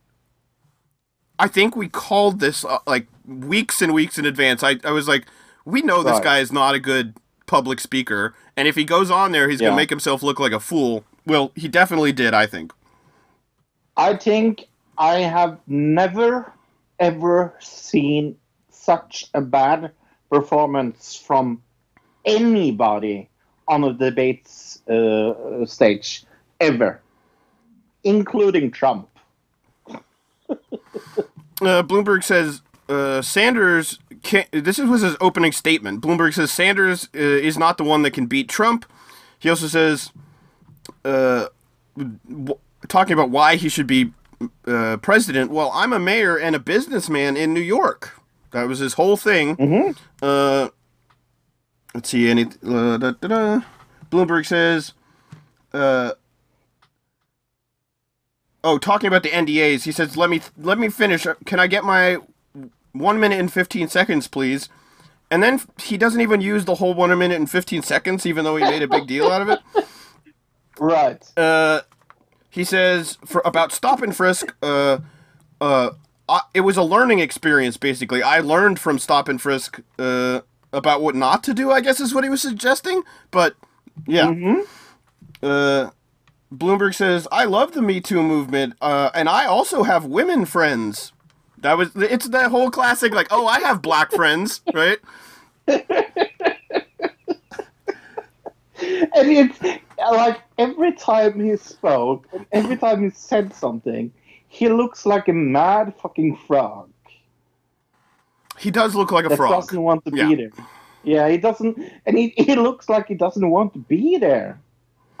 I think we called this uh, like weeks and weeks in advance. I, I was like, we know this Right. guy is not a good public speaker, and if he goes on there, he's Yeah. gonna make himself look like a fool. Well, he definitely did. I think. I think I have never ever seen such a bad performance from anybody on a debates uh, stage ever, including Trump. Uh, Bloomberg says uh, Sanders. This was his opening statement. Bloomberg says Sanders uh, is not the one that can beat Trump. He also says, uh, w- talking about why he should be uh, president. Well, I'm a mayor and a businessman in New York. That was his whole thing. Uh, let's see. Any uh, da, da, da. Bloomberg says. Uh, Oh, talking about the NDAs, he says, "Let me let me finish. Can I get my one minute and fifteen seconds, please?" And then he doesn't even use the whole one minute and fifteen seconds, even though he made a big deal out of it. Right. Uh, he says for about stop and frisk. Uh, uh, I, it was a learning experience. Basically, I learned from stop and frisk uh, about what not to do. I guess is what he was suggesting. But yeah. Uh, Bloomberg says, "I love the Me Too movement, uh, and I also have women friends." That was it's that whole classic like, "Oh, I have black friends," right? And it's like every time he spoke, every time he said something, he looks like a mad fucking frog He does look like a that frog. doesn't want to Yeah. be there. Yeah, he doesn't, and he, he looks like he doesn't want to be there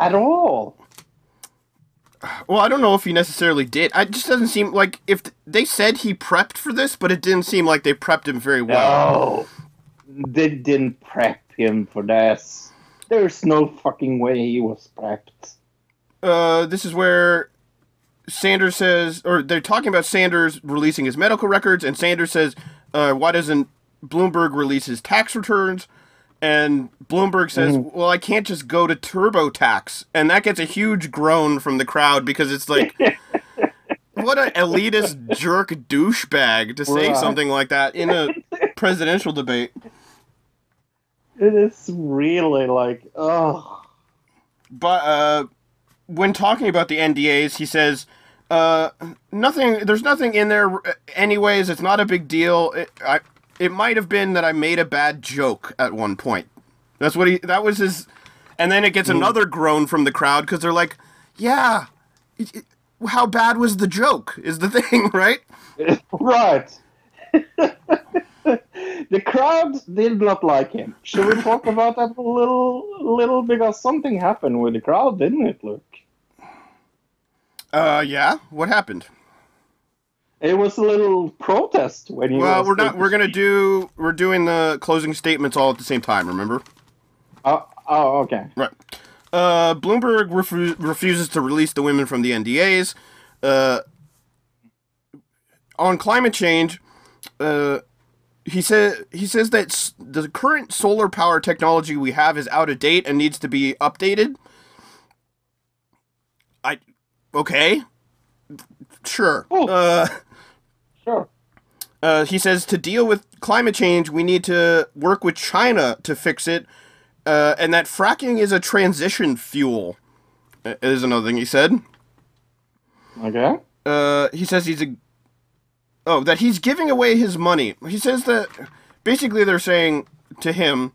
at all. Well, I don't know if he necessarily did. It just doesn't seem like if th- they said he prepped for this, but it didn't seem like they prepped him very well. No, they didn't prep him for this. There's no fucking way he was prepped. Uh, this is where Sanders says, or they're talking about Sanders releasing his medical records, and Sanders says, uh, "Why doesn't Bloomberg release his tax returns?" And Bloomberg says, "Well, I can't just go to TurboTax," and that gets a huge groan from the crowd because it's like, what an elitist jerk douchebag to say Right. something like that in a presidential debate. it is really like oh But uh, when talking about the NDAs, he says, uh, "Nothing. There's nothing in there. uh, Anyways, it's not a big deal. It, I, it might have been that I made a bad joke at one point. That's what he. That was his. And then it gets another groan from the crowd because they're like, "Yeah, it- it- how bad was the joke? Is the thing right?" right. the crowd did not like him. Should we talk about that a little, little because something happened with the crowd, didn't it, Luke? Uh, yeah. What happened? It was a little protest when you. Well, we're not. We're gonna do. We're doing the closing statements all at the same time. Remember? Oh, oh, okay. Right. Uh, Bloomberg refu- refuses to release the women from the NDAs. Uh, on climate change, uh, he said he says that s- the current solar power technology we have is out of date and needs to be updated. I okay, sure. Oh. Uh, Sure. uh, he says to deal with climate change, we need to work with China to fix it, uh, and that fracking is a transition fuel. uh, Is another thing he said. Okay. Uh, he says he's a. Oh, that he's giving away his money. He says that basically they're saying to him,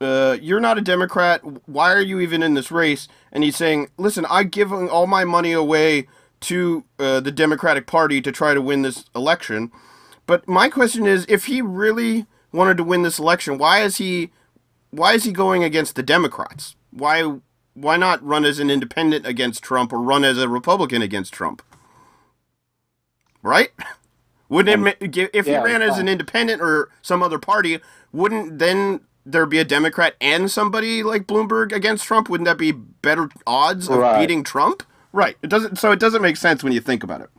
uh, "You're not a Democrat. Why are you even in this race?" And he's saying, "Listen, I give all my money away to uh, the Democratic Party to try to win this election." But my question is, if he really wanted to win this election, why is he, why is he going against the Democrats? Why, why not run as an independent against Trump or run as a Republican against Trump? Right? Wouldn't it gi- if he yeah, ran as an independent or some other party? Wouldn't then there be a Democrat and somebody like Bloomberg against Trump? Wouldn't that be better odds of Right. beating Trump? Right. It doesn't. So it doesn't make sense when you think about it.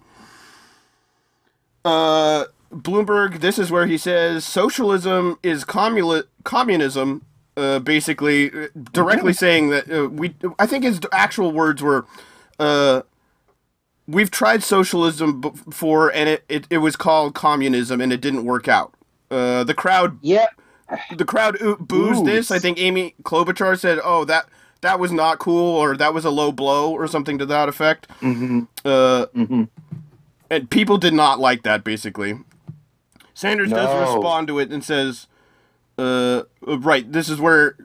Uh, Bloomberg. This is where he says socialism is communi- communism. Uh, basically, uh, directly saying that uh, we. I think his actual words were, uh, "We've tried socialism before, and it, it, it was called communism, and it didn't work out." Uh, the crowd Yeah. the crowd oo- boos Boos. this. I think Amy Klobuchar said, "Oh, that that was not cool," or "That was a low blow," or something to that effect. Mm-hmm. Uh, Mm-hmm. and people did not like that. Basically, Sanders does respond to it and says, uh, "Right, this is where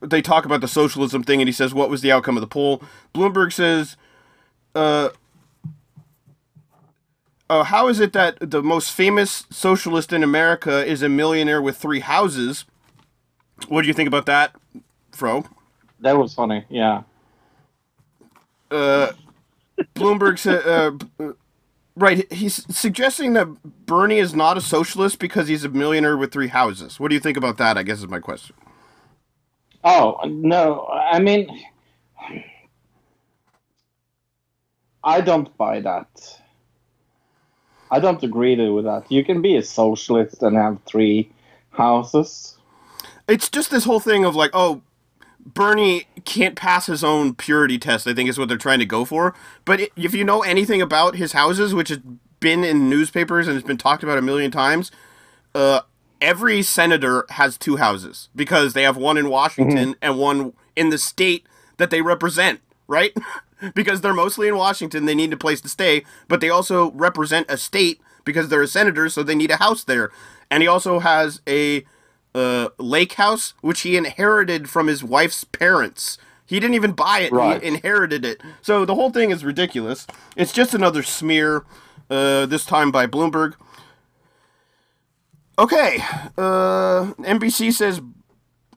they talk about the socialism thing," and he says, "What was the outcome of the poll?" Bloomberg says, uh." Uh, how is it that the most famous socialist in America is a millionaire with three houses? What do you think about that, Fro? That was funny. Yeah. Uh, Bloomberg said, uh, uh, right, he's suggesting that Bernie is not a socialist because he's a millionaire with three houses. What do you think about that? I guess is my question. Oh no! I mean, I don't buy that. I don't agree with that. You can be a socialist and have three houses. It's just this whole thing of like, oh, Bernie can't pass his own purity test. I think is what they're trying to go for. But if you know anything about his houses, which has been in newspapers and has been talked about a million times, uh, every senator has two houses because they have one in Washington and one in the state that they represent, right? because they're mostly in Washington, they need a place to stay, but they also represent a state because they're a senator, so they need a house there. And he also has a uh, lake house, which he inherited from his wife's parents. He didn't even buy it; Right. he inherited it. So the whole thing is ridiculous. It's just another smear, uh, this time by Bloomberg. Okay, uh, NBC says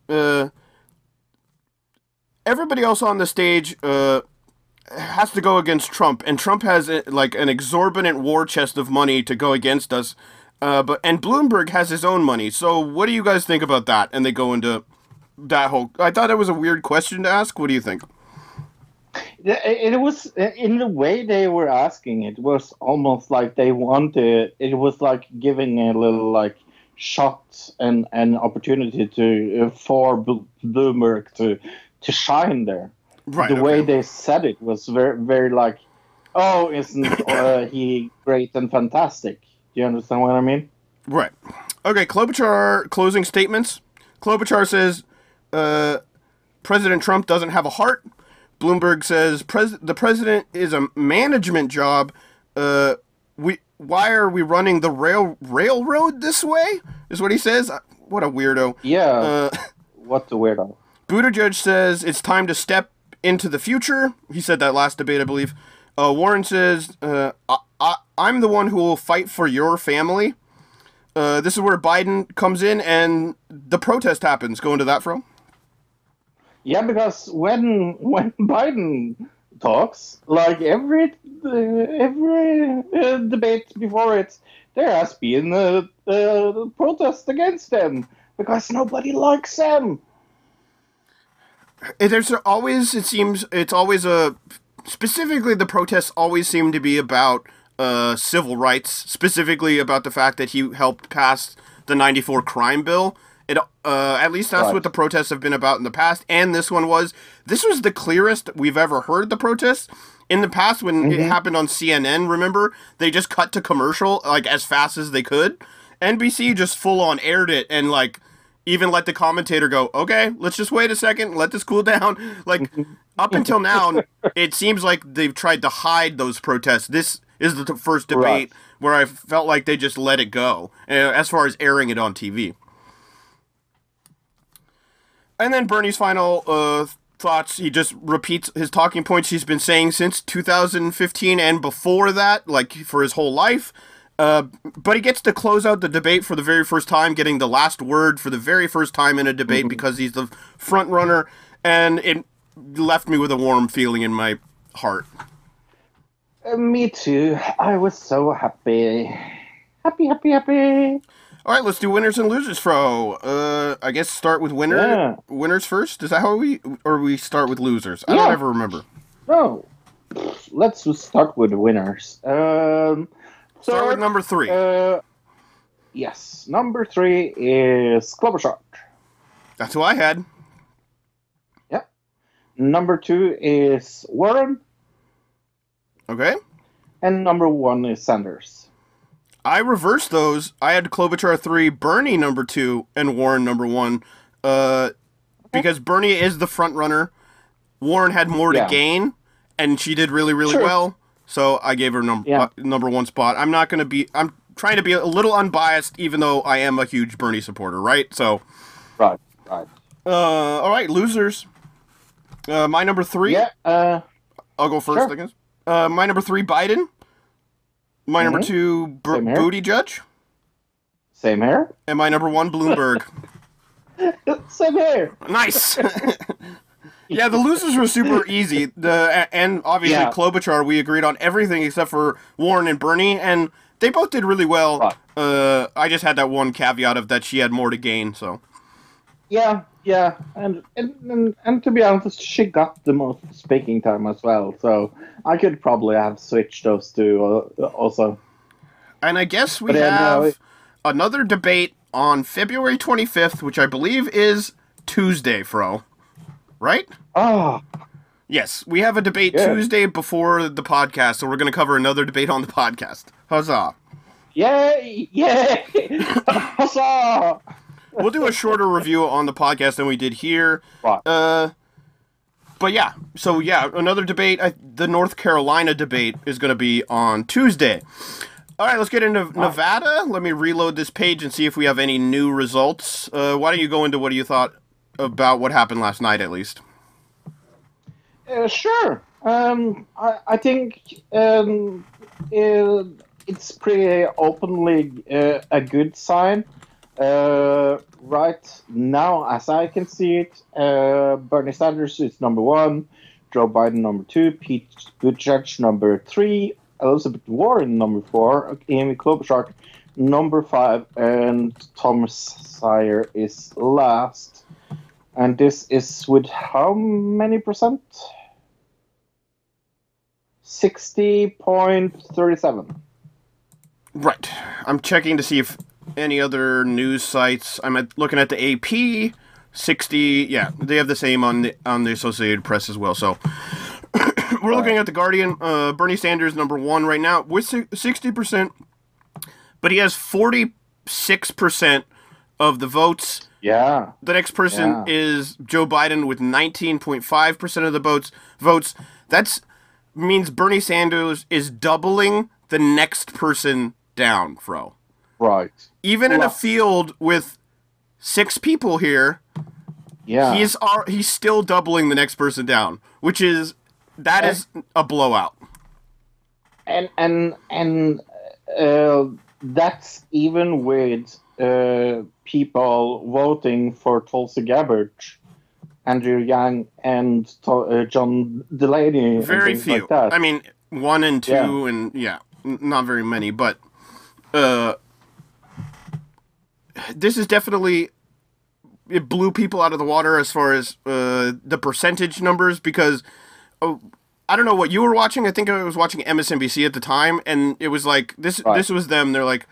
uh, everybody else on the stage uh, has to go against Trump, and Trump has uh, like an exorbitant war chest of money to go against us. Uh, but and Bloomberg has his own money. So what do you guys think about that? And they go into that whole. I thought that was a weird question to ask. What do you think? It, was in the way they were asking. It was almost like they wanted. It was like giving a little like shot and an opportunity to uh, for Bl- Bloomberg to to shine there. Right. the way they said it was very very like, oh, isn't uh, he great and fantastic? Do you understand what I mean? Right. Okay, Klobuchar closing statements. Klobuchar says uh, President Trump doesn't have a heart. Bloomberg says pres- the president is a management job. Uh, we why are we running the rail railroad this way? Is what he says. Uh, What a weirdo. Yeah. Uh, what the weirdo. Buttigieg says it's time to step into the future. He said that last debate, I believe. Uh, Warren says, uh, I, I, I'm the one who will fight for your family. Uh, this is where Biden comes in and the protest happens. Go into that, Fro? Yeah, because when when Biden talks, like every uh, every uh, debate before it, there has been a, a protest against them because nobody likes them. There's always, it seems, it's always a. Specifically, the protests always seem to be about uh, civil rights, specifically about the fact that he helped pass the 94 crime bill. It, uh, at least that's Right. what the protests have been about in the past, and this one was. This was the clearest we've ever heard the protests. In the past, when it happened on CNN, remember they just cut to commercial like as fast as they could. NBC just full on aired it and like even let the commentator go, okay, let's just wait a second, let this cool down. Like up until now, it seems like they've tried to hide those protests. This is the first debate Right. where I felt like they just let it go uh, as far as airing it on TV. And then Bernie's final uh, thoughts. He just repeats his talking points he's been saying since 2015 and before that, like for his whole life. Uh, but he gets to close out the debate for the very first time, getting the last word for the very first time in a debate because he's the front runner, and it left me with a warm feeling in my heart. Uh, me too. I was so happy, happy, happy, happy. All right, let's do winners and losers, Fro. Uh, I guess start with winner Yeah. winners first. Is that how we or we start with losers? I don't ever remember. No, let's start with winners. Um, Start with number three. Uh, yes, number three is Klobuchar. That's who I had. Yep. Number two is Warren, Okay. and number one is Sanders. I reversed those. I had Klobuchar three, Bernie number two, and Warren number one. Uh, because Bernie is the front runner. Warren had more to gain, and she did really, really Sure. well. So I gave her number Yeah. uh, number one spot. I'm not gonna be. I'm trying to be a little unbiased, even though I am a huge Bernie supporter. Right. So, Right, right. uh, all right, losers. Uh, my number three. Yeah. Uh, I'll go first, Sure. I guess. Uh, my number three, Biden. My number Mhm. two, Bur- Same here. Buttigieg. same here. And my number one, Bloomberg. Same here. nice. yeah, the losers were super easy. The and obviously Yeah. Klobuchar, we agreed on everything except for Warren and Bernie, and they both did really well. Uh, I just had that one caveat of that she had more to gain. So Yeah, yeah, and and, and and to be honest, she got the most speaking time as well. So I could probably have switched those two uh, also. And I guess we But, yeah, no, have another debate on February 25th, which I believe is Tuesday, Fro. Right? Oh, Yes, we have a debate Yeah. Tuesday before the podcast, so we're going to cover another debate on the podcast. Huzzah! yay, yay! Huzzah! We'll do a shorter review on the podcast than we did here. Right. Uh, but yeah, so yeah, another debate. I, the North Carolina debate is going to be on Tuesday. All right, let's get into Nevada. Let me reload this page and see if we have any new results. Uh, why don't you go into what you thought about what happened last night, at least? Uh, sure. Um, I, I think um, uh, it's pretty openly uh, a good sign. Uh, right now, as I can see it, uh, Bernie Sanders is number one, Joe Biden number two, Pete Buttigieg number three, Elizabeth Warren number four, Amy Klobuchar number five, and Thomas Steyer is last. And this is with how many percent? 60.37. Right. I'm checking to see if any other news sites. I'm at, looking at the AP. 60. Yeah, they have the same on the on the Associated Press as well. So we're looking at the Guardian. Uh, Bernie Sanders number one right now with sixty percent, but he has forty six percent of the votes. Yeah. The next person Yeah. is Joe Biden with 19.5% of the votes. Votes. That's means Bernie Sanders is doubling the next person down, Fro. Right. Even in a field with six people here, Yeah. he's he's still doubling the next person down, which is that is a blowout. and and and uh, that's even with uh, people voting for Tulsi Gabbard, Andrew Yang, and uh, John Delaney. Very few. Like. I mean, one and two, Yeah. and yeah, n- not very many. But uh, this is definitely it blew people out of the water as far as uh, the percentage numbers because oh, I don't know what you were watching. I think I was watching MSNBC at the time, and it was like this. Right. This was them. They're like,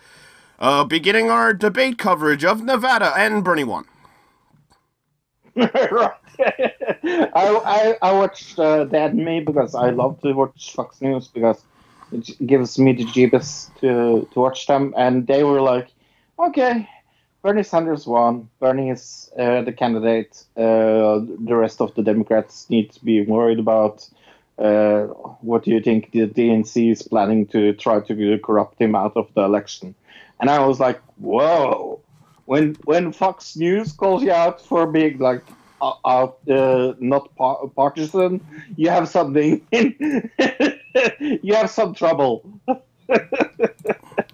uh, beginning our debate coverage of Nevada, and Bernie won. right. I, I I watched uh, that me because I love to watch Fox News because it gives me the jeebus to to watch them, and they were like, okay. Bernie Sanders won. Bernie is uh, the candidate. Uh, the rest of the Democrats need to be worried about. Uh, what do you think the DNC is planning to try to corrupt him out of the election? And I was like, whoa. When when Fox News calls you out for being like uh, not par- partisan, you have something. you have some trouble.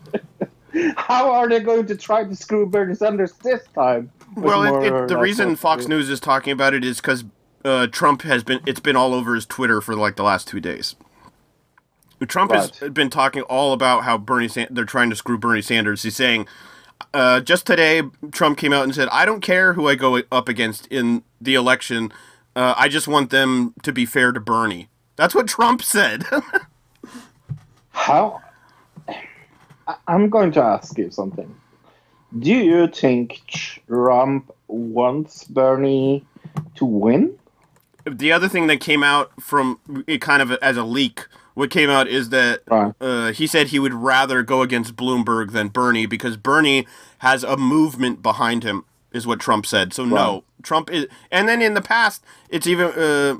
How are they going to try to screw Bernie Sanders this time? Well, it, it, the reason Fox News is talking about it is because uh, Trump has been it's been all over his Twitter for like the last two days. Trump has been talking all about how Bernie San- they're trying to screw Bernie Sanders. He's saying uh, just today Trump came out and said, "I don't care who I go up against in the election. Uh, I just want them to be fair to Bernie." That's what Trump said. How? I'm going to ask you something. Do you think Trump wants Bernie to win? the other thing that came out from it kind of as a leak what came out is that Right. uh, he said he would rather go against bloomberg than bernie because bernie has a movement behind him is what trump said so no trump is and then in the past it's even uh,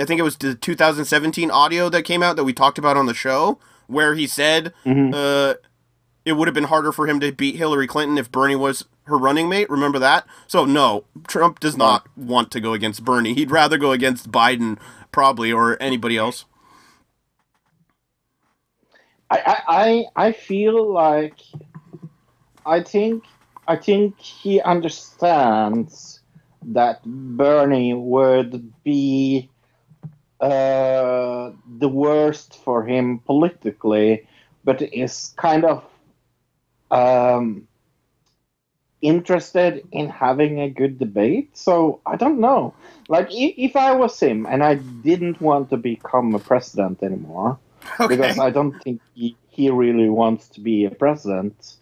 i think it was the 2017 audio that came out that we talked about on the show where he said uh, it would have been harder for him to beat hillary clinton if bernie was her running mate. Remember that? So no trump does not want to go against bernie. He'd rather go against biden probably or anybody else. I, I, I I feel like I think I think he understands that Bernie would be uh, the worst for him politically, but is kind of um, interested in having a good debate. So I don't know. Like if I was him and I didn't want to become a president anymore because I don't think he, he really wants to be a president.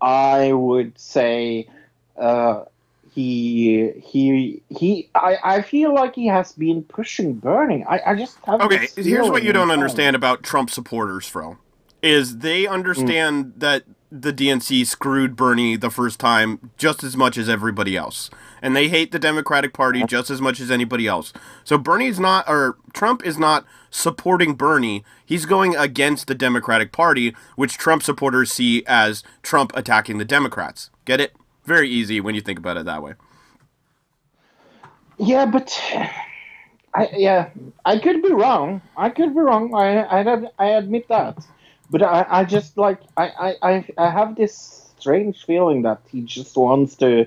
I would say uh, he he he. I, I feel like he has been pushing Bernie. I, I just have. Okay, here's what you don't inside. understand about Trump supporters, Fro, is they understand that the DNC screwed Bernie the first time just as much as everybody else. And they hate the Democratic Party just as much as anybody else. So Bernie's not or Trump is not supporting Bernie. He's going against the Democratic Party, which Trump supporters see as Trump attacking the Democrats. Get it? Very easy when you think about it that way. Yeah, but I yeah, I could be wrong. I could be wrong. I I, I admit that. But I, I just like I, I, I, I have this strange feeling that he just wants to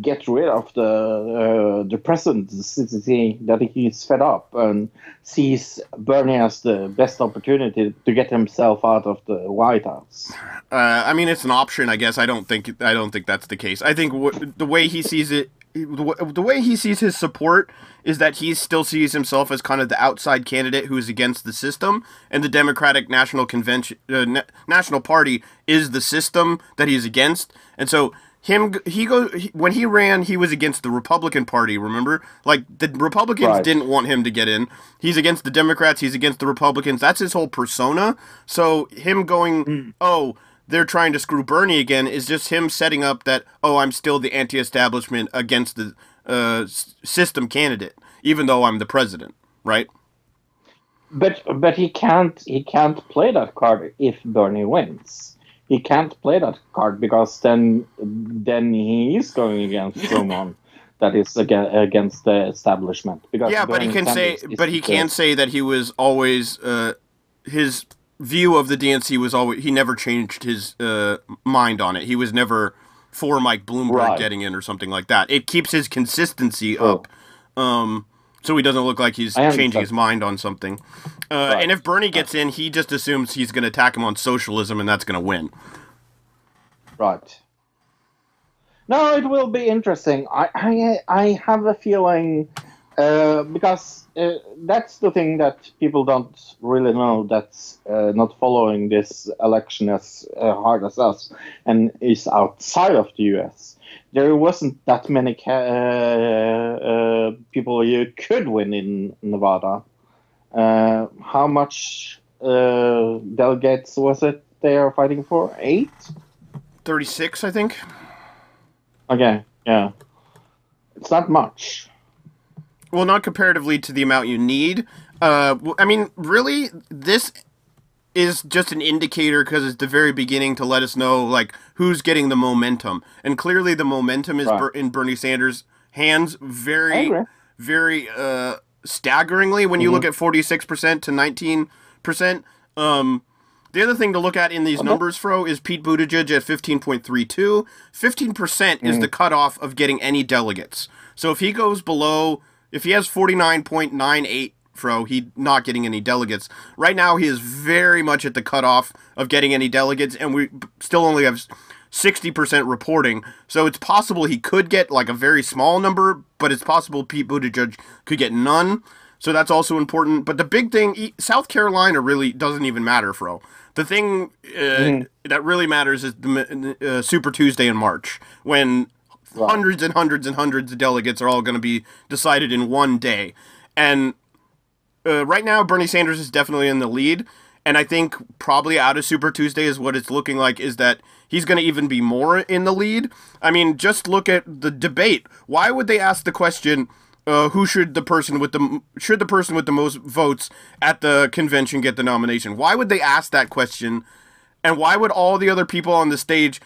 get rid of the uh, the presidency that he's fed up and sees Bernie as the best opportunity to get himself out of the White House. Uh, I mean, it's an option, I guess. I don't think I don't think that's the case. I think w- the way he sees it, the, way he sees his support is that he still sees himself as kind of the outside candidate who is against the system, and the Democratic National Convention, uh, Na- National Party, is the system that he's against, and so. Him, he go he, when he ran, he was against the Republican Party. Remember, like the Republicans Right. didn't want him to get in. He's against the Democrats. He's against the Republicans. That's his whole persona. So him going, oh, they're trying to screw Bernie again is just him setting up that oh I'm still the anti-establishment against the uh, system candidate even though I'm the president, right? But but he can't he can't play that card if Bernie wins. He can't play that card because then then he is going against someone that is against the establishment. Because Yeah, but he can say, is but he can say that he was always uh, his view of the DNC was always he never changed his uh, mind on it. He was never for Mike Bloomberg Right. getting in or something like that. It keeps his consistency Oh. up, um, so he doesn't look like he's changing his mind on something. Uh, Right. And if Bernie gets in, he just assumes he's going to attack him on socialism, and that's going to win. Right. No, it will be interesting. I I, I have a feeling uh, because uh, that's the thing that people don't really know. That's uh, not following this election as uh, hard as us and is outside of the U.S. There wasn't that many ca- uh, uh, people you could win in Nevada. Uh, how much uh, delegates was it they are fighting for? Eight. Thirty-six, I think. Okay, yeah. It's not much. Well, not comparatively to the amount you need. Uh, I mean, really, this is just an indicator because it's the very beginning to let us know like who's getting the momentum, and clearly the momentum is Right. In Bernie Sanders' hands. Very, very uh, staggeringly when you look mm-hmm. at forty-six percent to nineteen percent. Um, the other thing to look at in these uh-huh. numbers, Fro, is Pete Buttigieg at 15.32. 15% is the mm. cutoff of getting any delegates. So if he goes below, if he has 49.98, Fro, he's not getting any delegates. Right now, he is very much at the cutoff of getting any delegates, and we still only have 60% reporting. So it's possible he could get like a very small number, but it's possible Pete Buttigieg could get none. So that's also important. But the big thing, South Carolina really doesn't even matter, Fro. The thing uh, that really matters is the uh, Super Tuesday in March when Right. hundreds and hundreds and hundreds of delegates are all going to be decided in one day. And uh, right now, Bernie Sanders is definitely in the lead. And I think probably out of Super Tuesday is what it's looking like is that he's going to even be more in the lead. I mean, just look at the debate. Why would they ask the question, uh, who should the person with the should the person with the most votes at the convention get the nomination? Why would they ask that question? And why would all the other people on the stage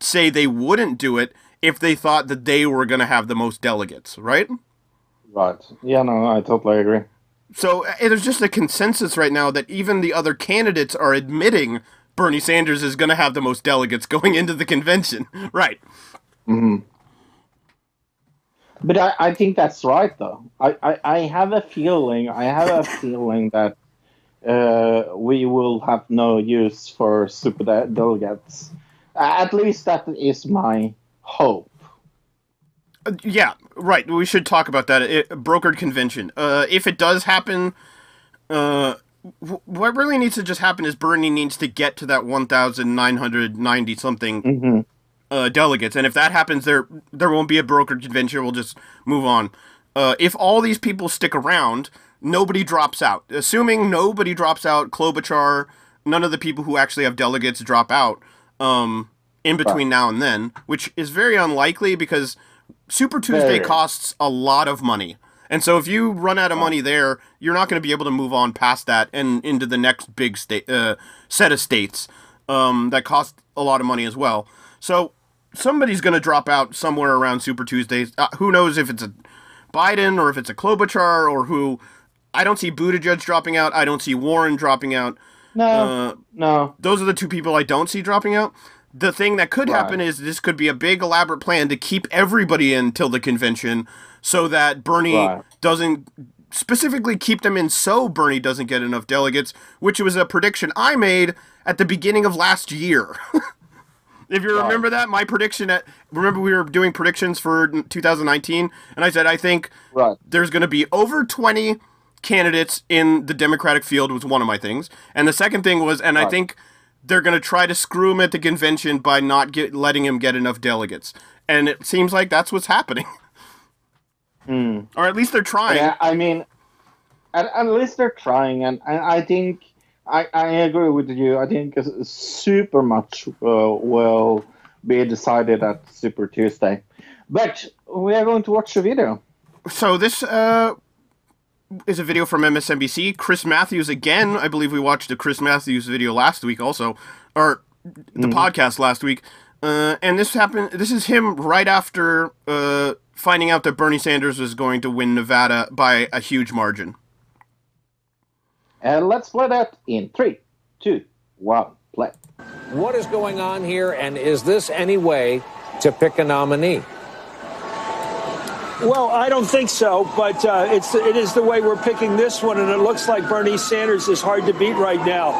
say they wouldn't do it if they thought that they were going to have the most delegates, right? Right. Yeah, no, I totally agree. So uh, there's just a consensus right now that even the other candidates are admitting Bernie Sanders is going to have the most delegates going into the convention. Right. But I, I think that's right, though. I, I, I have a feeling, I have a feeling that uh, we will have no use for super de- delegates. At least that is my hope. Uh, yeah, right. We should talk about that. It, brokered convention. Uh, if it does happen, uh, w- what really needs to just happen is Bernie needs to get to that 1,990 something hmm uh, delegates, and if that happens, there there won't be a brokered convention. We'll just move on. Uh, if all these people stick around, nobody drops out. Assuming nobody drops out, Klobuchar, none of the people who actually have delegates drop out. Um, in between now and then, which is very unlikely because Super Tuesday Very. costs a lot of money. And so if you run out of money there, you're not going to be able to move on past that and into the next big state uh, set of states um, that cost a lot of money as well. So somebody's going to drop out somewhere around Super Tuesdays. Uh, who knows if it's a Biden or if it's a Klobuchar or who. I don't see Buttigieg dropping out. I don't see Warren dropping out. No, Uh, no. those are the two people I don't see dropping out. The thing that could happen is this could be a big elaborate plan to keep everybody in till the convention so that Bernie Right. doesn't specifically keep them in so Bernie doesn't get enough delegates, which was a prediction I made at the beginning of last year. if you remember that, my prediction at remember we were doing predictions for 2019 and I said I think Right. there's going to be over 20 candidates in the Democratic field was one of my things. And the second thing was, and I think they're going to try to screw him at the convention by not get, letting him get enough delegates. And it seems like that's what's happening. Hmm. or at least they're trying. Yeah, I mean, at, at least they're trying, and, and I think I, I agree with you. I think super much uh, will be decided at Super Tuesday. But we are going to watch the video. So this uh, is a video from MSNBC. Chris Matthews again. I believe we watched a Chris Matthews video last week, also, or the podcast last week. Uh, and this happened. This is him right after uh, finding out that Bernie Sanders was going to win Nevada by a huge margin. And let's play that in three, two, one, play. What is going on here, and is this any way to pick a nominee? Well, I don't think so, but uh, it's it is the way we're picking this one, and it looks like Bernie Sanders is hard to beat right now.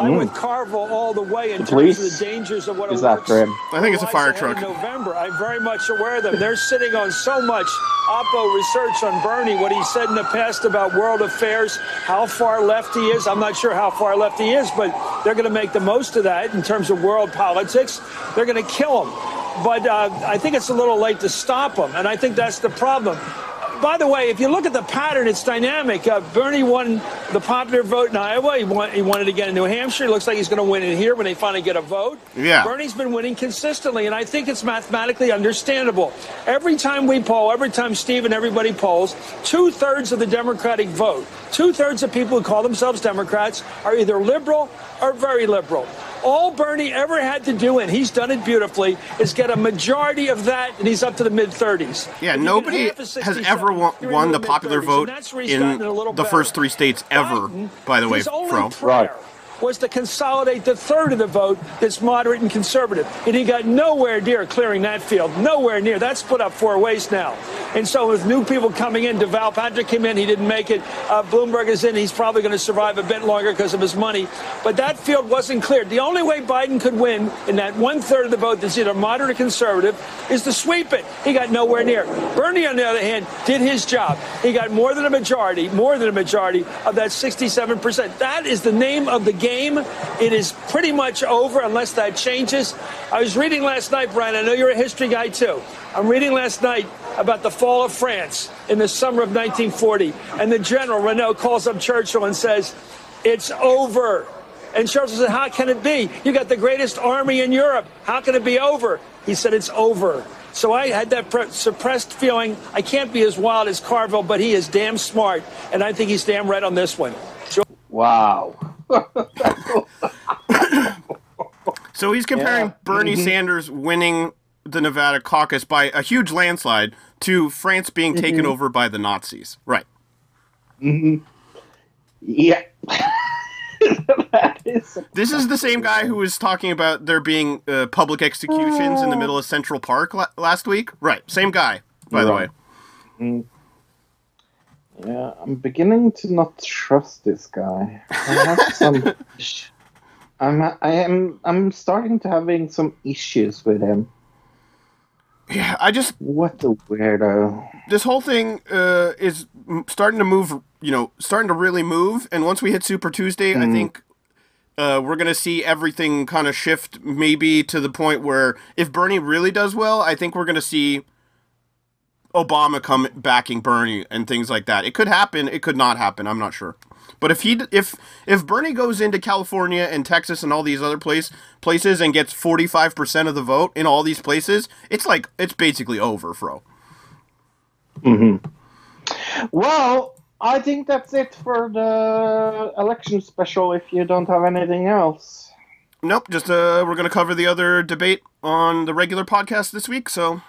I'm with Carville all the way in terms police of the dangers of what is it after him. I think it's a lies fire truck. November, I'm very much aware of them. They're sitting on so much Oppo research on Bernie, what he said in the past about world affairs, how far left he is. I'm not sure how far left he is, but they're going to make the most of that in terms of world politics. They're going to kill him. But uh, I think it's a little late to stop him, and I think that's the problem. By the way, if you look at the pattern, it's dynamic. Uh, Bernie won the popular vote in Iowa. He won, he won it again in New Hampshire. It looks like he's going to win it here when they finally get a vote. Yeah. Bernie's been winning consistently, and I think it's mathematically understandable. Every time we poll, every time Steve and everybody polls, two thirds of the Democratic vote, two thirds of people who call themselves Democrats are either liberal or very liberal. All Bernie ever had to do, and he's done it beautifully, is get a majority of that, and he's up to the mid 30s. Yeah, nobody has ever won, won the popular vote in the first three states ever. By the way, his only Fro. prayer Right. Was to consolidate the third of the vote that's moderate and conservative. And he got nowhere near clearing that field. Nowhere near. That's split up four ways now. And so with new people coming in, Deval Patrick came in, he didn't make it. Uh, Bloomberg is in, he's probably going to survive a bit longer because of his money. But that field wasn't cleared. The only way Biden could win in that one third of the vote that's either moderate or conservative is to sweep it. He got nowhere near. Bernie, on the other hand, did his job. He got more than a majority, more than a majority of that 67%. That is the name of the game. It is pretty much over unless that changes. I was reading last night, Brian. I know you're a history guy too. I'm reading last night about the fall of France in the summer of 1940. And the general, Reynaud, calls up Churchill and says, It's over. And Churchill said, How can it be? You got the greatest army in Europe. How can it be over? He said, It's over. So I had that pre- suppressed feeling. I can't be as wild as Carville, but he is damn smart. And I think he's damn right on this one. Wow. So he's comparing Yeah. Bernie Sanders winning the Nevada caucus by a huge landslide to France being taken over by the Nazis. Right. Mm-hmm. Yeah. is. This is the same guy who was talking about there being uh, public executions in the middle of Central Park la- last week. Right. Same guy, by the way. Right. Yeah, I'm beginning to not trust this guy. I have some. I'm. I am. I'm starting to having some issues with him. Yeah, I just What the weirdo. this whole thing uh, is starting to move. You know, starting to really move. And once we hit Super Tuesday, I think uh, we're gonna see everything kind of shift. Maybe to the point where if Bernie really does well, I think we're gonna see Obama come backing Bernie and things like that. It could happen. It could not happen. I'm not sure. But if he if if Bernie goes into California and Texas and all these other place places and gets 45% of the vote in all these places, it's like it's basically over, Fro. Mhm. Well, I think that's it for the election special. If you don't have anything else. Nope, just uh we're going to cover the other debate on the regular podcast this week, so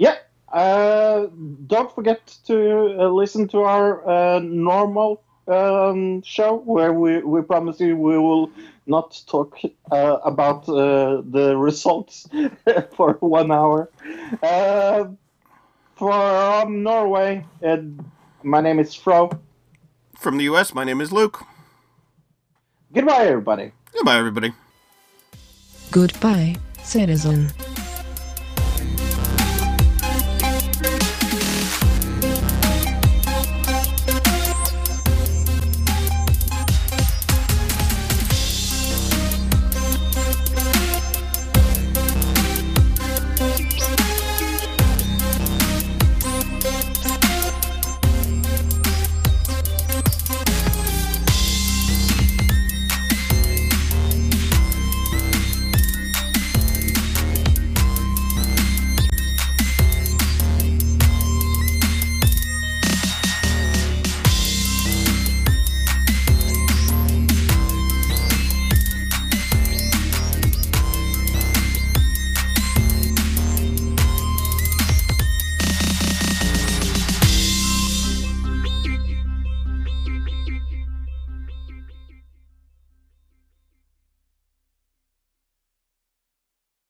Yeah. Uh, don't forget to uh, listen to our uh, normal um, show where we, we promise you we will not talk uh, about uh, the results for one hour. Uh, from Norway, my name is Fro. from the US, my name is Luke. Goodbye, everybody. Goodbye everybody. Goodbye, citizen.